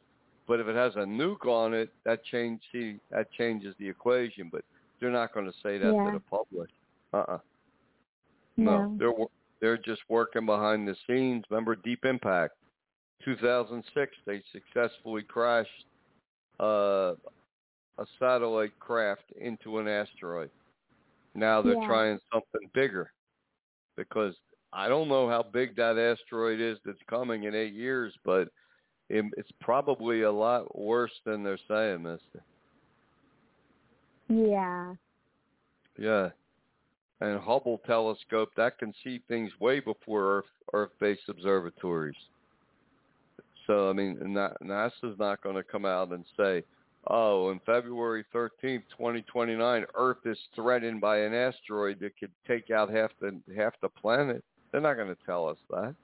[SPEAKER 1] But if it has a nuke on it, that change see that changes the equation, but they're not going to say that
[SPEAKER 2] Yeah.
[SPEAKER 1] to the public. Uh-uh.
[SPEAKER 2] No.
[SPEAKER 1] No, they're they're just working behind the scenes. Remember Deep Impact, 2006, they successfully crashed uh, a satellite craft into an asteroid. Now they're
[SPEAKER 2] Yeah.
[SPEAKER 1] trying something bigger because I don't know how big that asteroid is that's coming in eight years, but it, it's probably a lot worse than they're saying, Misty.
[SPEAKER 2] Yeah.
[SPEAKER 1] Yeah. And Hubble telescope that can see things way before Earth Earth-based observatories. So I mean, Na- NASA's not going to come out and say, "Oh, on February 13th, 2029, Earth is threatened by an asteroid that could take out half the half the planet." They're not going to tell us that,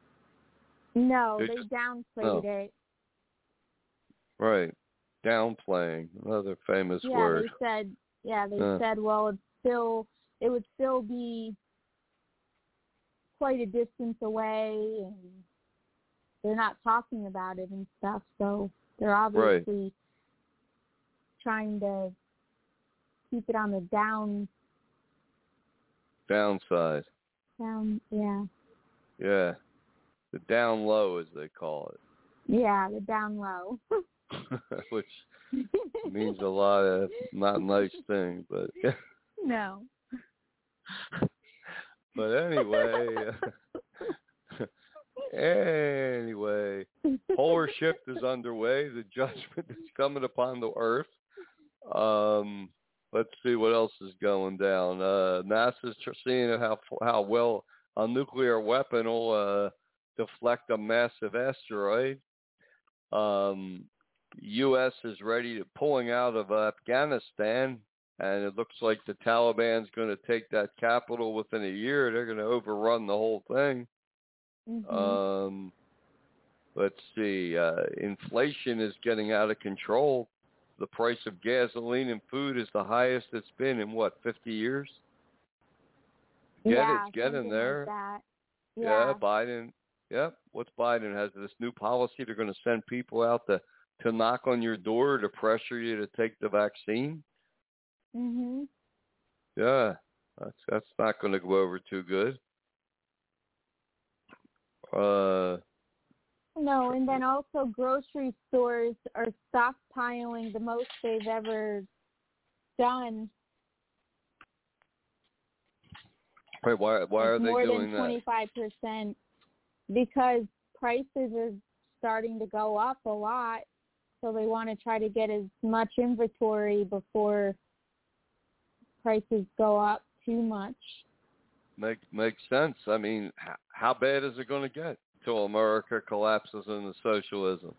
[SPEAKER 2] No,
[SPEAKER 1] They're
[SPEAKER 2] they
[SPEAKER 1] just-
[SPEAKER 2] downplayed it.
[SPEAKER 1] right? Downplaying, another famous
[SPEAKER 2] Yeah,
[SPEAKER 1] word.
[SPEAKER 2] they said. Yeah, they
[SPEAKER 1] Uh.
[SPEAKER 2] said, well, it's still, it would still be quite a distance away, and they're not talking about it and stuff. So they're obviously trying to keep it on the down,
[SPEAKER 1] Downside,
[SPEAKER 2] down. Yeah,
[SPEAKER 1] yeah, the down low as they call it.
[SPEAKER 2] yeah, the down low.
[SPEAKER 1] which means a lot of not nice things, but
[SPEAKER 2] no.
[SPEAKER 1] but anyway, anyway, polar shift is underway. The judgment is coming upon the earth. Um, let's see what else is going down. Uh, NASA's tr- seeing how how well a nuclear weapon will uh, deflect a massive asteroid. Um, U.S. is ready to pulling out of Afghanistan, and it looks like the Taliban's going to take that capital within a year. They're going to overrun the whole thing.
[SPEAKER 2] Mhm.
[SPEAKER 1] Um, let's see. Uh, inflation is getting out of control. The price of gasoline and food is the highest it's been in what 50 years. Get
[SPEAKER 2] yeah,
[SPEAKER 1] it's getting there.
[SPEAKER 2] Like.
[SPEAKER 1] Yeah,
[SPEAKER 2] Yeah.
[SPEAKER 1] Biden. Yep. What's Biden has this new policy? They're going to send people out to to knock on your door to pressure you to take the vaccine.
[SPEAKER 2] Mhm.
[SPEAKER 1] Yeah, that's that's not going to go over too good. Uh,
[SPEAKER 2] No, and then also grocery stores are stockpiling the most they've ever done.
[SPEAKER 1] wait, why why are they doing that?
[SPEAKER 2] more than twenty five percent because prices are starting to go up a lot. So they want to try to get as much inventory before prices go up too much.
[SPEAKER 1] Make makes sense. I mean, h- how bad is it going to get till America collapses into socialism?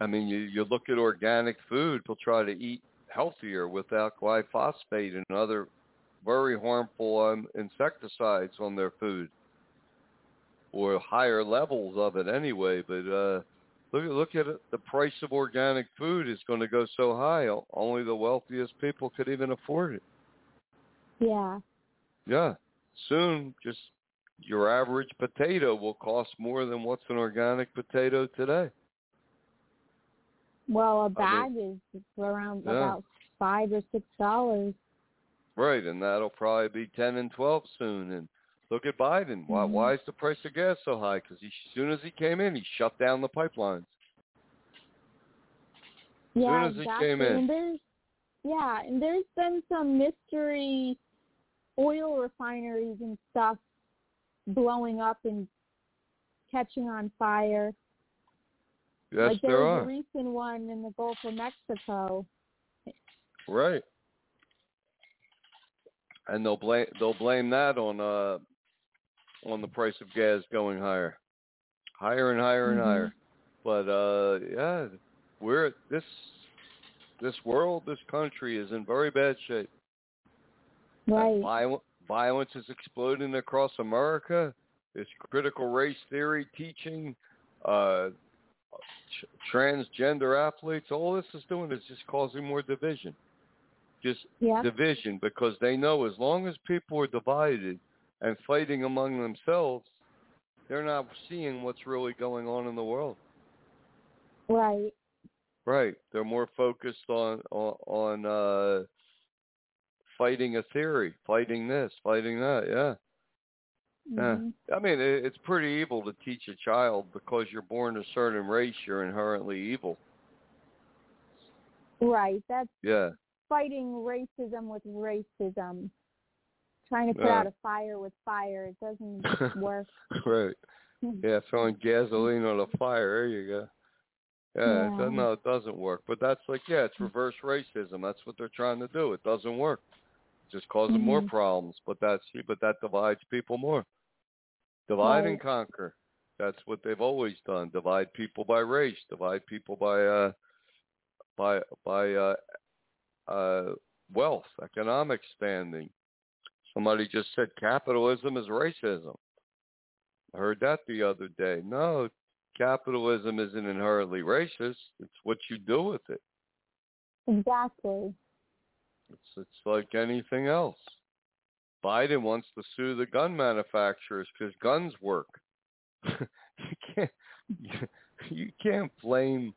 [SPEAKER 1] I mean, you you look at organic food. People try to eat healthier without glyphosate and other very harmful um, insecticides on their food, or higher levels of it anyway. But uh, look look at it. The price of organic food is going to go so high. Only the wealthiest people could even afford it.
[SPEAKER 2] Yeah.
[SPEAKER 1] Yeah. Soon, just your average potato will cost more than what's an organic potato today.
[SPEAKER 2] Well, a bag is around
[SPEAKER 1] Yeah.
[SPEAKER 2] about five or six dollars.
[SPEAKER 1] Right, and that'll probably be ten and twelve soon. And look at Biden. Why?
[SPEAKER 2] Mhm.
[SPEAKER 1] Why is the price of gas so high? Because he, as soon as he came in, he shut down the pipelines.
[SPEAKER 2] Yeah, exactly.
[SPEAKER 1] came in.
[SPEAKER 2] And there's yeah, and there's been some mystery oil refineries and stuff blowing up and catching on fire.
[SPEAKER 1] Yes,
[SPEAKER 2] like there
[SPEAKER 1] there
[SPEAKER 2] was
[SPEAKER 1] are.
[SPEAKER 2] a recent one in the Gulf of Mexico.
[SPEAKER 1] Right. And they'll blame they'll blame that on uh on the price of gas going higher. Higher and higher and
[SPEAKER 2] Mhm.
[SPEAKER 1] higher. But uh yeah, we're this this world, this country is in very bad shape.
[SPEAKER 2] Right.
[SPEAKER 1] Violence is exploding across America. This critical race theory teaching, uh, tr- transgender athletes, all this is doing is just causing more division. Just
[SPEAKER 2] Yep.
[SPEAKER 1] division because they know as long as people are divided and fighting among themselves, they're not seeing what's really going on in the world.
[SPEAKER 2] Right.
[SPEAKER 1] Right. They're more focused on on, on uh fighting a theory, fighting this, fighting that. Yeah. Yeah.
[SPEAKER 2] Mhm.
[SPEAKER 1] I mean, it, it's pretty evil to teach a child because you're born a certain race, you're inherently evil.
[SPEAKER 2] Right. That's
[SPEAKER 1] Yeah.
[SPEAKER 2] fighting racism with racism. Trying to put
[SPEAKER 1] Yeah.
[SPEAKER 2] out a fire with fire. It doesn't work.
[SPEAKER 1] right. Yeah, throwing gasoline on a fire. There you go. Yeah,
[SPEAKER 2] Yeah.
[SPEAKER 1] does, no, it doesn't work. But that's like, yeah, it's reverse racism. That's what they're trying to do. It doesn't work. Just causing more
[SPEAKER 2] Mhm.
[SPEAKER 1] problems. But that's but that divides people more. Divide and conquer. That's what they've always done. Divide people by race. Divide people by uh by by uh uh wealth, economic standing. Somebody just said capitalism is racism. I heard that the other day. No, capitalism isn't inherently racist. It's what you do with it.
[SPEAKER 2] Exactly.
[SPEAKER 1] It's it's like anything else. Biden wants to sue the gun manufacturers because guns work. you can't you, can't blame.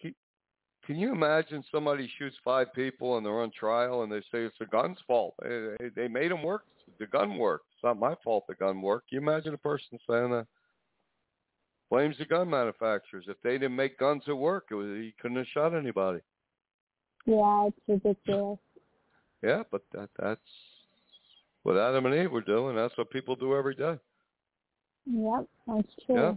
[SPEAKER 1] Can, you imagine somebody shoots five people and they're on trial and they say it's the gun's fault? They, they- made them work. The gun worked. It's not my fault the gun worked. You imagine a person saying that? Blames the gun manufacturers. If they didn't make guns that work, it was, he couldn't have shot anybody.
[SPEAKER 2] Yeah, it's ridiculous.
[SPEAKER 1] Yeah, but that that's what Adam and Eve were doing. That's what people do every day.
[SPEAKER 2] Yep, that's true.
[SPEAKER 1] Yeah.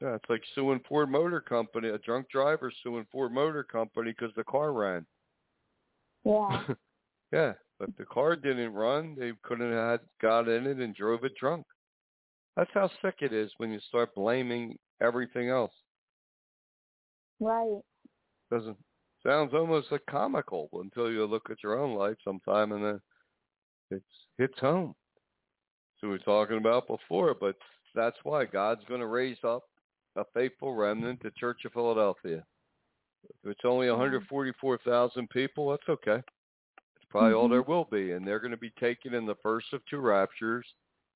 [SPEAKER 1] Yeah, it's like suing Ford Motor Company, a drunk driver suing Ford Motor Company because the car ran.
[SPEAKER 2] Yeah.
[SPEAKER 1] yeah, but the car didn't run. They couldn't have had, got in it and drove it drunk. That's how sick it is when you start blaming everything else.
[SPEAKER 2] Right.
[SPEAKER 1] Doesn't sounds almost like comical until you look at your own life sometime and then it's hits home. So we were talking about before, but that's why God's going to raise up a faithful remnant, the Church of Philadelphia. If it's only 144,000 people, that's okay. It's probably all
[SPEAKER 2] Mhm.
[SPEAKER 1] there will be, and they're going to be taken in the first of two raptures,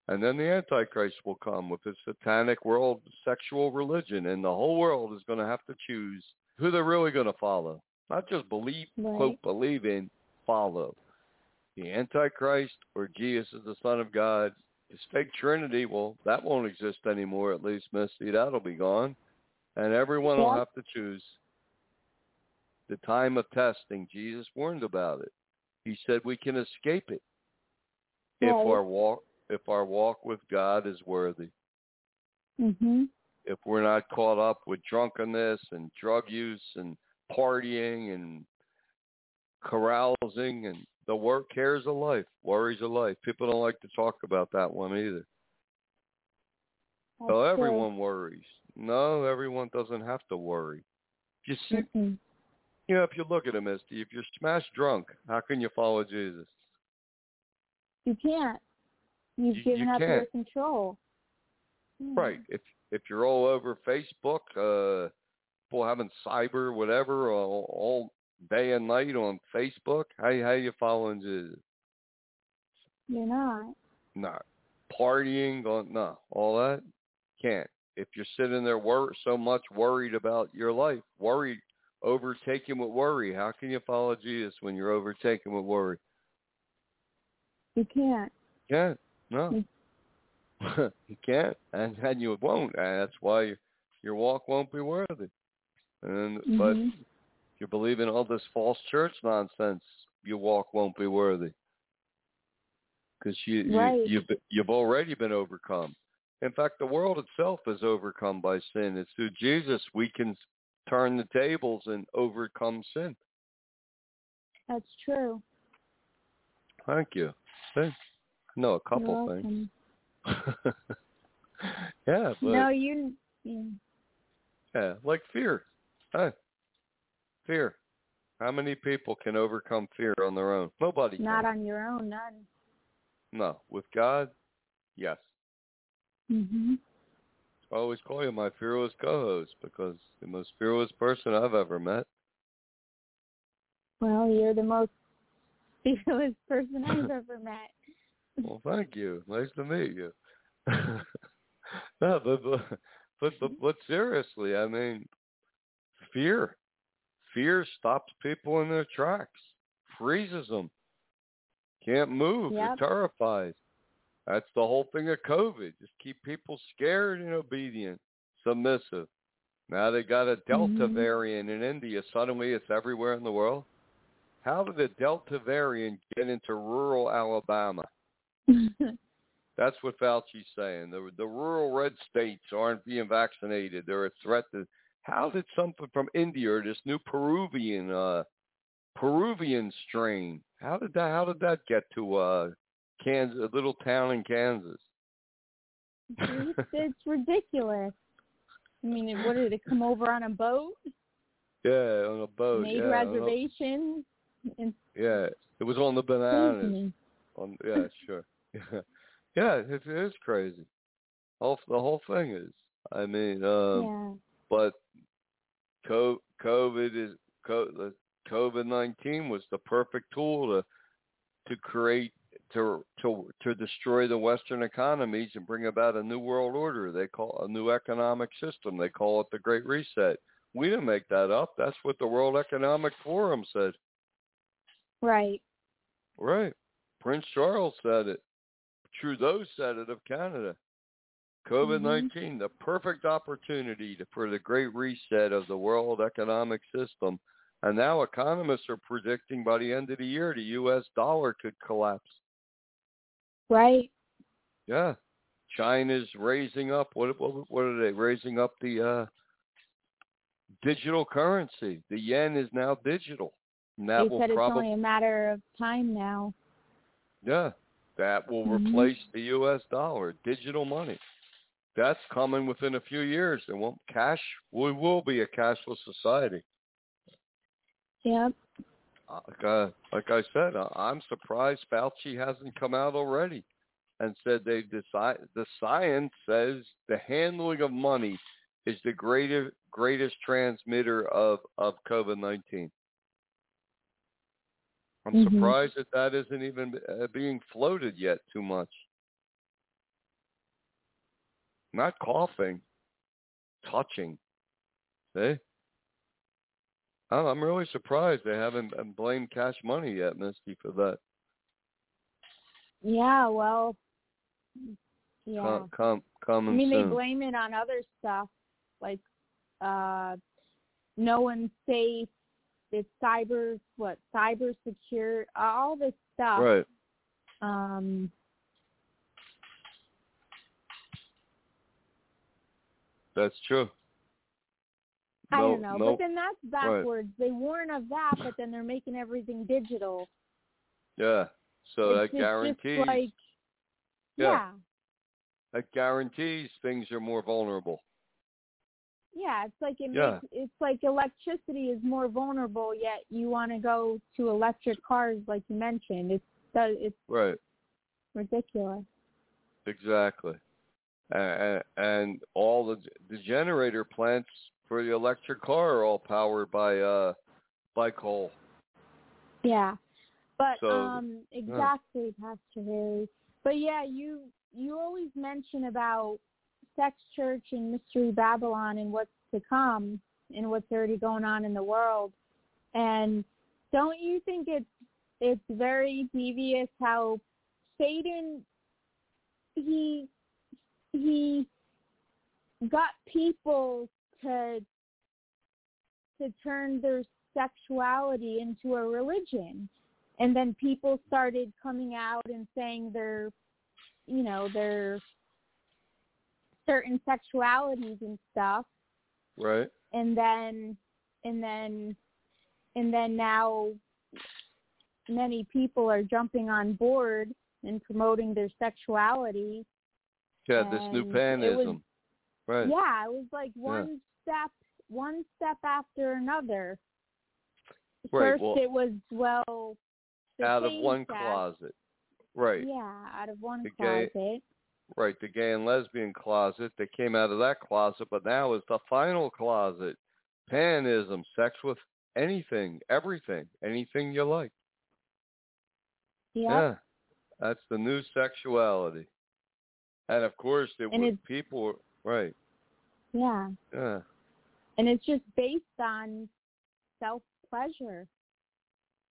[SPEAKER 1] and then the Antichrist will come with his satanic world sexual religion, and the whole world is going to have to choose who they're really going to follow. Not just believe,
[SPEAKER 2] Right.
[SPEAKER 1] quote, believe in, follow. The Antichrist or Jesus is the Son of God. His fake Trinity, well, that won't exist anymore, at least, Misty. That'll be gone. And everyone will have to choose. The time of testing, Jesus warned about it. He said we can escape it if
[SPEAKER 2] Right.
[SPEAKER 1] our walk if our walk with God is worthy.
[SPEAKER 2] Mhm.
[SPEAKER 1] If we're not caught up with drunkenness and drug use and partying and carousing and the work cares of life, worries of life. People don't like to talk about that one either.
[SPEAKER 2] That's
[SPEAKER 1] So
[SPEAKER 2] true.
[SPEAKER 1] everyone worries. No, everyone doesn't have to worry. You see,
[SPEAKER 2] Mm-mm.
[SPEAKER 1] you know, if you look at him, Misty, if you're smash drunk, how can you follow Jesus?
[SPEAKER 2] You can't. You've
[SPEAKER 1] You-
[SPEAKER 2] given
[SPEAKER 1] you
[SPEAKER 2] up your
[SPEAKER 1] can't.
[SPEAKER 2] control.
[SPEAKER 1] Right. If if you're all over Facebook, uh, people having cyber whatever all, all day and night on Facebook, how how you following Jesus?
[SPEAKER 2] You're not.
[SPEAKER 1] Not partying, going no, all that can't. If you're sitting there wor- so much worried about your life, worried, overtaken with worry, how can you follow Jesus when you're overtaken with worry?
[SPEAKER 2] You can't.
[SPEAKER 1] can't. No. you can't, and and you won't. And that's why your, your walk won't be worthy. And but
[SPEAKER 2] Mhm.
[SPEAKER 1] if you believe in all this false church nonsense, your walk won't be worthy. Because you,
[SPEAKER 2] Right.
[SPEAKER 1] you you've you've already been overcome. In fact, the world itself is overcome by sin. It's through Jesus we can turn the tables and overcome sin.
[SPEAKER 2] That's true.
[SPEAKER 1] Thank you. No, a couple things. yeah, but
[SPEAKER 2] No, you. you
[SPEAKER 1] Yeah, like fear. Hey, fear. How many people can overcome fear on their own? Nobody
[SPEAKER 2] not
[SPEAKER 1] can.
[SPEAKER 2] on your own. None.
[SPEAKER 1] no, with God, yes.
[SPEAKER 2] Mhm.
[SPEAKER 1] I always call you my fearless co-host because the most fearless person I've ever met.
[SPEAKER 2] Well, you're the most fearless person I've ever met.
[SPEAKER 1] Well, thank you. Nice to meet you. no, but, but but but but seriously, I mean, fear. Fear stops people in their tracks, freezes them, can't move.
[SPEAKER 2] Yep.
[SPEAKER 1] They're terrified. That's the whole thing of COVID. Just keep people scared and obedient, submissive. Now they got a Delta
[SPEAKER 2] Mhm.
[SPEAKER 1] variant in India. Suddenly it's everywhere in the world. How did the Delta variant get into rural Alabama? That's what Fauci's saying. The the rural red states aren't being vaccinated. They're a threat to. How did something from India or this new Peruvian uh Peruvian strain? How did that? How did that get to uh Kansas, a little town in Kansas?
[SPEAKER 2] it's, it's ridiculous. I mean, what did it come over on a boat?
[SPEAKER 1] Yeah, on a boat.
[SPEAKER 2] made
[SPEAKER 1] yeah, on
[SPEAKER 2] reservations.
[SPEAKER 1] Yeah, it was on the bananas. On yeah, sure. yeah, it is crazy. Whole the whole thing is. I mean, um,
[SPEAKER 2] yeah.
[SPEAKER 1] but COVID is co- COVID nineteen was the perfect tool to to create to to to destroy the Western economies and bring about a new world order. They call a new economic system. They call it the Great Reset. We didn't make that up. That's what the World Economic Forum said.
[SPEAKER 2] Right.
[SPEAKER 1] Right. Prince Charles said it. Trudeau said it of Canada. COVID 19, the perfect opportunity to, for the great reset of the world economic system. And now economists are predicting by the end of the year the U.S. dollar could collapse.
[SPEAKER 2] Right.
[SPEAKER 1] Yeah. China's raising up. What, what, what are they raising up the uh, digital currency? The yen is now digital. And that
[SPEAKER 2] they
[SPEAKER 1] will
[SPEAKER 2] said it's
[SPEAKER 1] probably
[SPEAKER 2] only a matter of time now.
[SPEAKER 1] Yeah, that will
[SPEAKER 2] Mhm.
[SPEAKER 1] replace the U.S. dollar, digital money. That's coming within a few years. There won't cash. We will be a cashless society.
[SPEAKER 2] Yep.
[SPEAKER 1] Uh, Like, uh, like I said, uh, I'm surprised Fauci hasn't come out already and said they decide. The science says the handling of money is the greatest greatest transmitter of of COVID nineteen. I'm
[SPEAKER 2] Mhm.
[SPEAKER 1] surprised that that isn't even uh, being floated yet too much. Not coughing, touching. See? I'm really surprised they haven't uh, blamed cash money yet, Misty, for that.
[SPEAKER 2] Yeah. Well. Yeah.
[SPEAKER 1] Come, come,
[SPEAKER 2] I
[SPEAKER 1] coming
[SPEAKER 2] mean, they blame it on other stuff, like uh, no one's safe. It's cyber, what cyber secure, all this stuff.
[SPEAKER 1] right.
[SPEAKER 2] Um,
[SPEAKER 1] That's true.
[SPEAKER 2] I
[SPEAKER 1] No-
[SPEAKER 2] don't know,
[SPEAKER 1] no-
[SPEAKER 2] but then that's backwards. They warn of that, but then they're making everything digital.
[SPEAKER 1] Yeah. So
[SPEAKER 2] it's,
[SPEAKER 1] that
[SPEAKER 2] it's
[SPEAKER 1] guarantees
[SPEAKER 2] like,
[SPEAKER 1] Yeah.
[SPEAKER 2] yeah,
[SPEAKER 1] that guarantees things are more vulnerable.
[SPEAKER 2] yeah. It's like it
[SPEAKER 1] Yeah.
[SPEAKER 2] makes it's like electricity is more vulnerable, yet you want to go to electric cars, like you mentioned. It's it's
[SPEAKER 1] Right.
[SPEAKER 2] ridiculous.
[SPEAKER 1] Exactly. And, and all the the generator plants for the electric car are all powered by uh by coal.
[SPEAKER 2] Yeah. But
[SPEAKER 1] So,
[SPEAKER 2] um exactly, Pastor Harry. But yeah, you you always mention about sex church and mystery Babylon and what's to come and what's already going on in the world. And don't you think it's it's very devious how Satan he he got people to to turn their sexuality into a religion. And then people started coming out and saying their you know their certain sexualities and stuff.
[SPEAKER 1] Right.
[SPEAKER 2] and then and then and then now many people are jumping on board and promoting their sexuality
[SPEAKER 1] Yeah, this new panism.
[SPEAKER 2] was-
[SPEAKER 1] right.
[SPEAKER 2] yeah it was like one step one step after another
[SPEAKER 1] Right,
[SPEAKER 2] first
[SPEAKER 1] well-
[SPEAKER 2] it was well
[SPEAKER 1] Out of one
[SPEAKER 2] sex.
[SPEAKER 1] closet. Right.
[SPEAKER 2] yeah out of one
[SPEAKER 1] The gay-
[SPEAKER 2] closet
[SPEAKER 1] Right, the gay and lesbian closet. They came out of that closet, but now is the final closet. Panism, sex with anything, everything, anything you like.
[SPEAKER 2] Yep.
[SPEAKER 1] Yeah. That's the new sexuality. And of course, there
[SPEAKER 2] And
[SPEAKER 1] were people, right.
[SPEAKER 2] yeah
[SPEAKER 1] Yeah.
[SPEAKER 2] and it's just based on self pleasure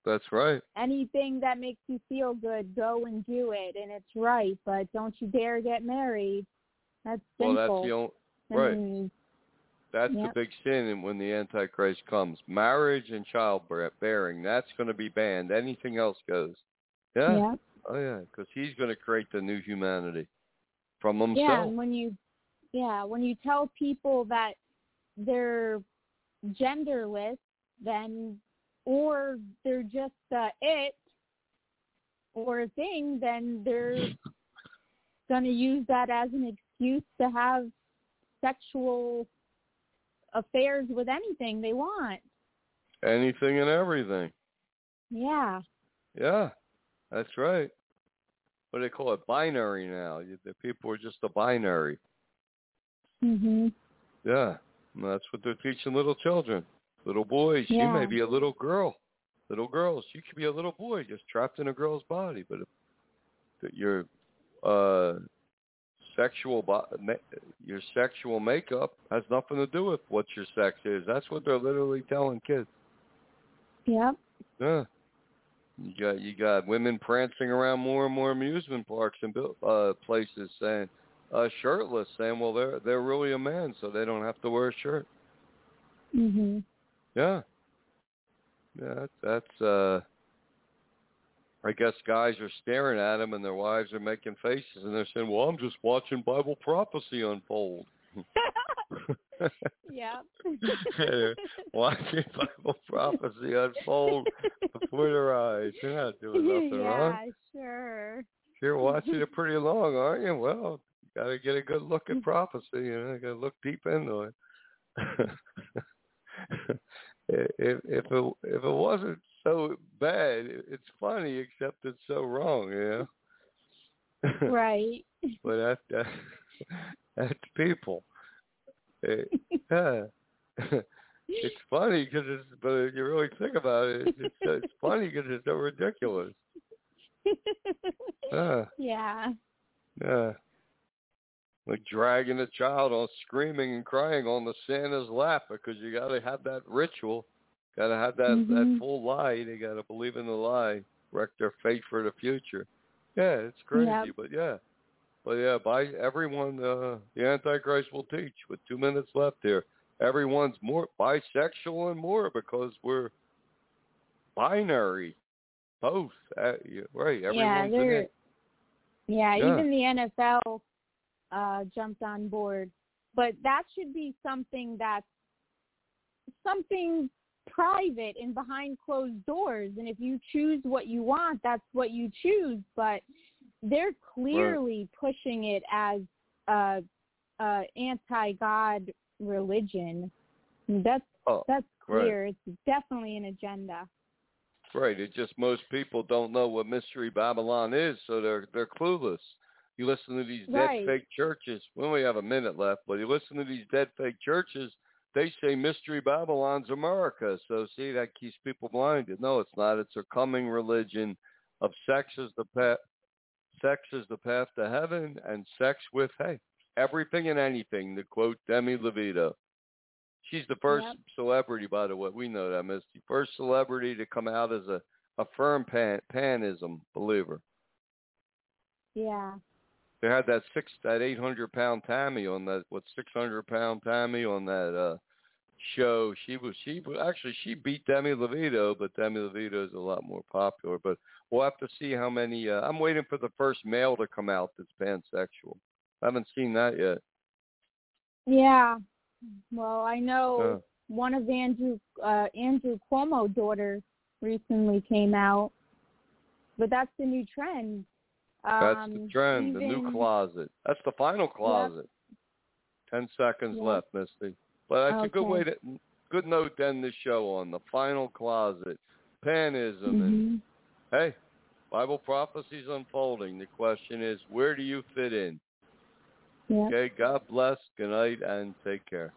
[SPEAKER 1] That's right.
[SPEAKER 2] anything that makes you feel good go and do it and it's right but don't you dare get married that's
[SPEAKER 1] Well, that's the only,
[SPEAKER 2] I
[SPEAKER 1] right.
[SPEAKER 2] mean,
[SPEAKER 1] That's
[SPEAKER 2] Yep.
[SPEAKER 1] the big sin and when the Antichrist comes. Marriage and childbearing, that's going to be banned. Anything else goes. Yeah.
[SPEAKER 2] Yeah.
[SPEAKER 1] Oh, yeah, because he's going to create the new humanity from himself.
[SPEAKER 2] Yeah, and when you yeah, when you tell people that they're genderless, then or they're just uh, it or a thing, then they're gonna use that as an excuse to have sexual affairs with anything they want.
[SPEAKER 1] Anything and everything.
[SPEAKER 2] Yeah.
[SPEAKER 1] Yeah, that's right. What do they call it? Binary now. You- The people are just a binary.
[SPEAKER 2] Mhm.
[SPEAKER 1] Yeah, and that's what they're teaching little children. Little boys, she
[SPEAKER 2] Yeah.
[SPEAKER 1] may be a little girl. Little girls, you could be a little boy just trapped in a girl's body. But if that your uh, sexual bo- your sexual makeup has nothing to do with what your sex is. That's what they're literally telling kids.
[SPEAKER 2] Yep.
[SPEAKER 1] Yeah. You got you got women prancing around more and more amusement parks and uh places saying uh shirtless saying well they're they're really a man so they don't have to wear a shirt.
[SPEAKER 2] Mhm.
[SPEAKER 1] Yeah. Yeah, that's, that's uh I guess guys are staring at them and their wives are making faces and they're saying, "Well, I'm just watching Bible prophecy unfold."
[SPEAKER 2] yep.
[SPEAKER 1] watching Bible prophecy unfold before their eyes. You're not doing nothing
[SPEAKER 2] yeah,
[SPEAKER 1] wrong.
[SPEAKER 2] sure.
[SPEAKER 1] You're watching it pretty long, aren't you? Well, you got to get a good look at prophecy. You know, you got to look deep into it. if if it if it wasn't so bad, it's funny, except it's so wrong. You know.
[SPEAKER 2] Right.
[SPEAKER 1] but that, that that's people. Yeah. it's funny because it's, but if you really think about it, it's, it's, funny because it's so ridiculous. Yeah,
[SPEAKER 2] yeah.
[SPEAKER 1] yeah. Like dragging a child on, screaming and crying on the Santa's lap because you got to have that ritual, got to have that that
[SPEAKER 2] Mhm.
[SPEAKER 1] full lie. They got to believe in the lie, wreck their fate for the future. Yeah, it's crazy,
[SPEAKER 2] Yep.
[SPEAKER 1] but yeah, but yeah, by everyone, uh, the Antichrist will teach. With two minutes left here, everyone's more bisexual and more because we're binary, both. Uh, yeah, right,
[SPEAKER 2] yeah,
[SPEAKER 1] everyone's in it.
[SPEAKER 2] yeah,
[SPEAKER 1] Yeah.
[SPEAKER 2] even the NFL uh jumped on board. But that should be something that's something private and behind closed doors and if you choose what you want, that's what you choose, but they're clearly pushing it as a, a anti-god religion. That's
[SPEAKER 1] Oh,
[SPEAKER 2] that's
[SPEAKER 1] right.
[SPEAKER 2] clear. It's definitely an agenda.
[SPEAKER 1] Right. It's just most people don't know what Mystery Babylon is, so they're they're clueless. You listen to these dead
[SPEAKER 2] Right.
[SPEAKER 1] fake churches. We only have a minute left, but you listen to these dead fake churches. They say Mystery Babylon's America. So see, that keeps people blinded. No, it's not. It's a coming religion of sex as the. Sex is the path to heaven, and sex with hey everything and anything. To quote Demi Lovato. She's the first
[SPEAKER 2] Yep.
[SPEAKER 1] celebrity, by the way. We know that, Misty. First celebrity to come out as a, a firm pan, panism believer.
[SPEAKER 2] Yeah.
[SPEAKER 1] They had that six, that eight hundred pound Tammy on that, what six hundred pound Tammy on that uh show. She was, she was actually she beat Demi Lovato, but Demi Lovato is a lot more popular. But we'll have to see how many. Uh, I'm waiting for the first male to come out that's pansexual. I haven't seen that yet.
[SPEAKER 2] Yeah. Well, I know
[SPEAKER 1] Uh,
[SPEAKER 2] one of Andrew uh Andrew Cuomo daughters recently came out. But that's the new trend.
[SPEAKER 1] That's
[SPEAKER 2] Um,
[SPEAKER 1] the trend, the new closet. That's the final closet. Ten seconds
[SPEAKER 2] Yep.
[SPEAKER 1] left, Misty. But that's a good way to good note to end the show on the final closet. Panism and
[SPEAKER 2] Mhm.
[SPEAKER 1] Hey, Bible prophecies unfolding. The question is, where do you fit in?
[SPEAKER 2] Yeah.
[SPEAKER 1] Okay, God bless, good night, and take care.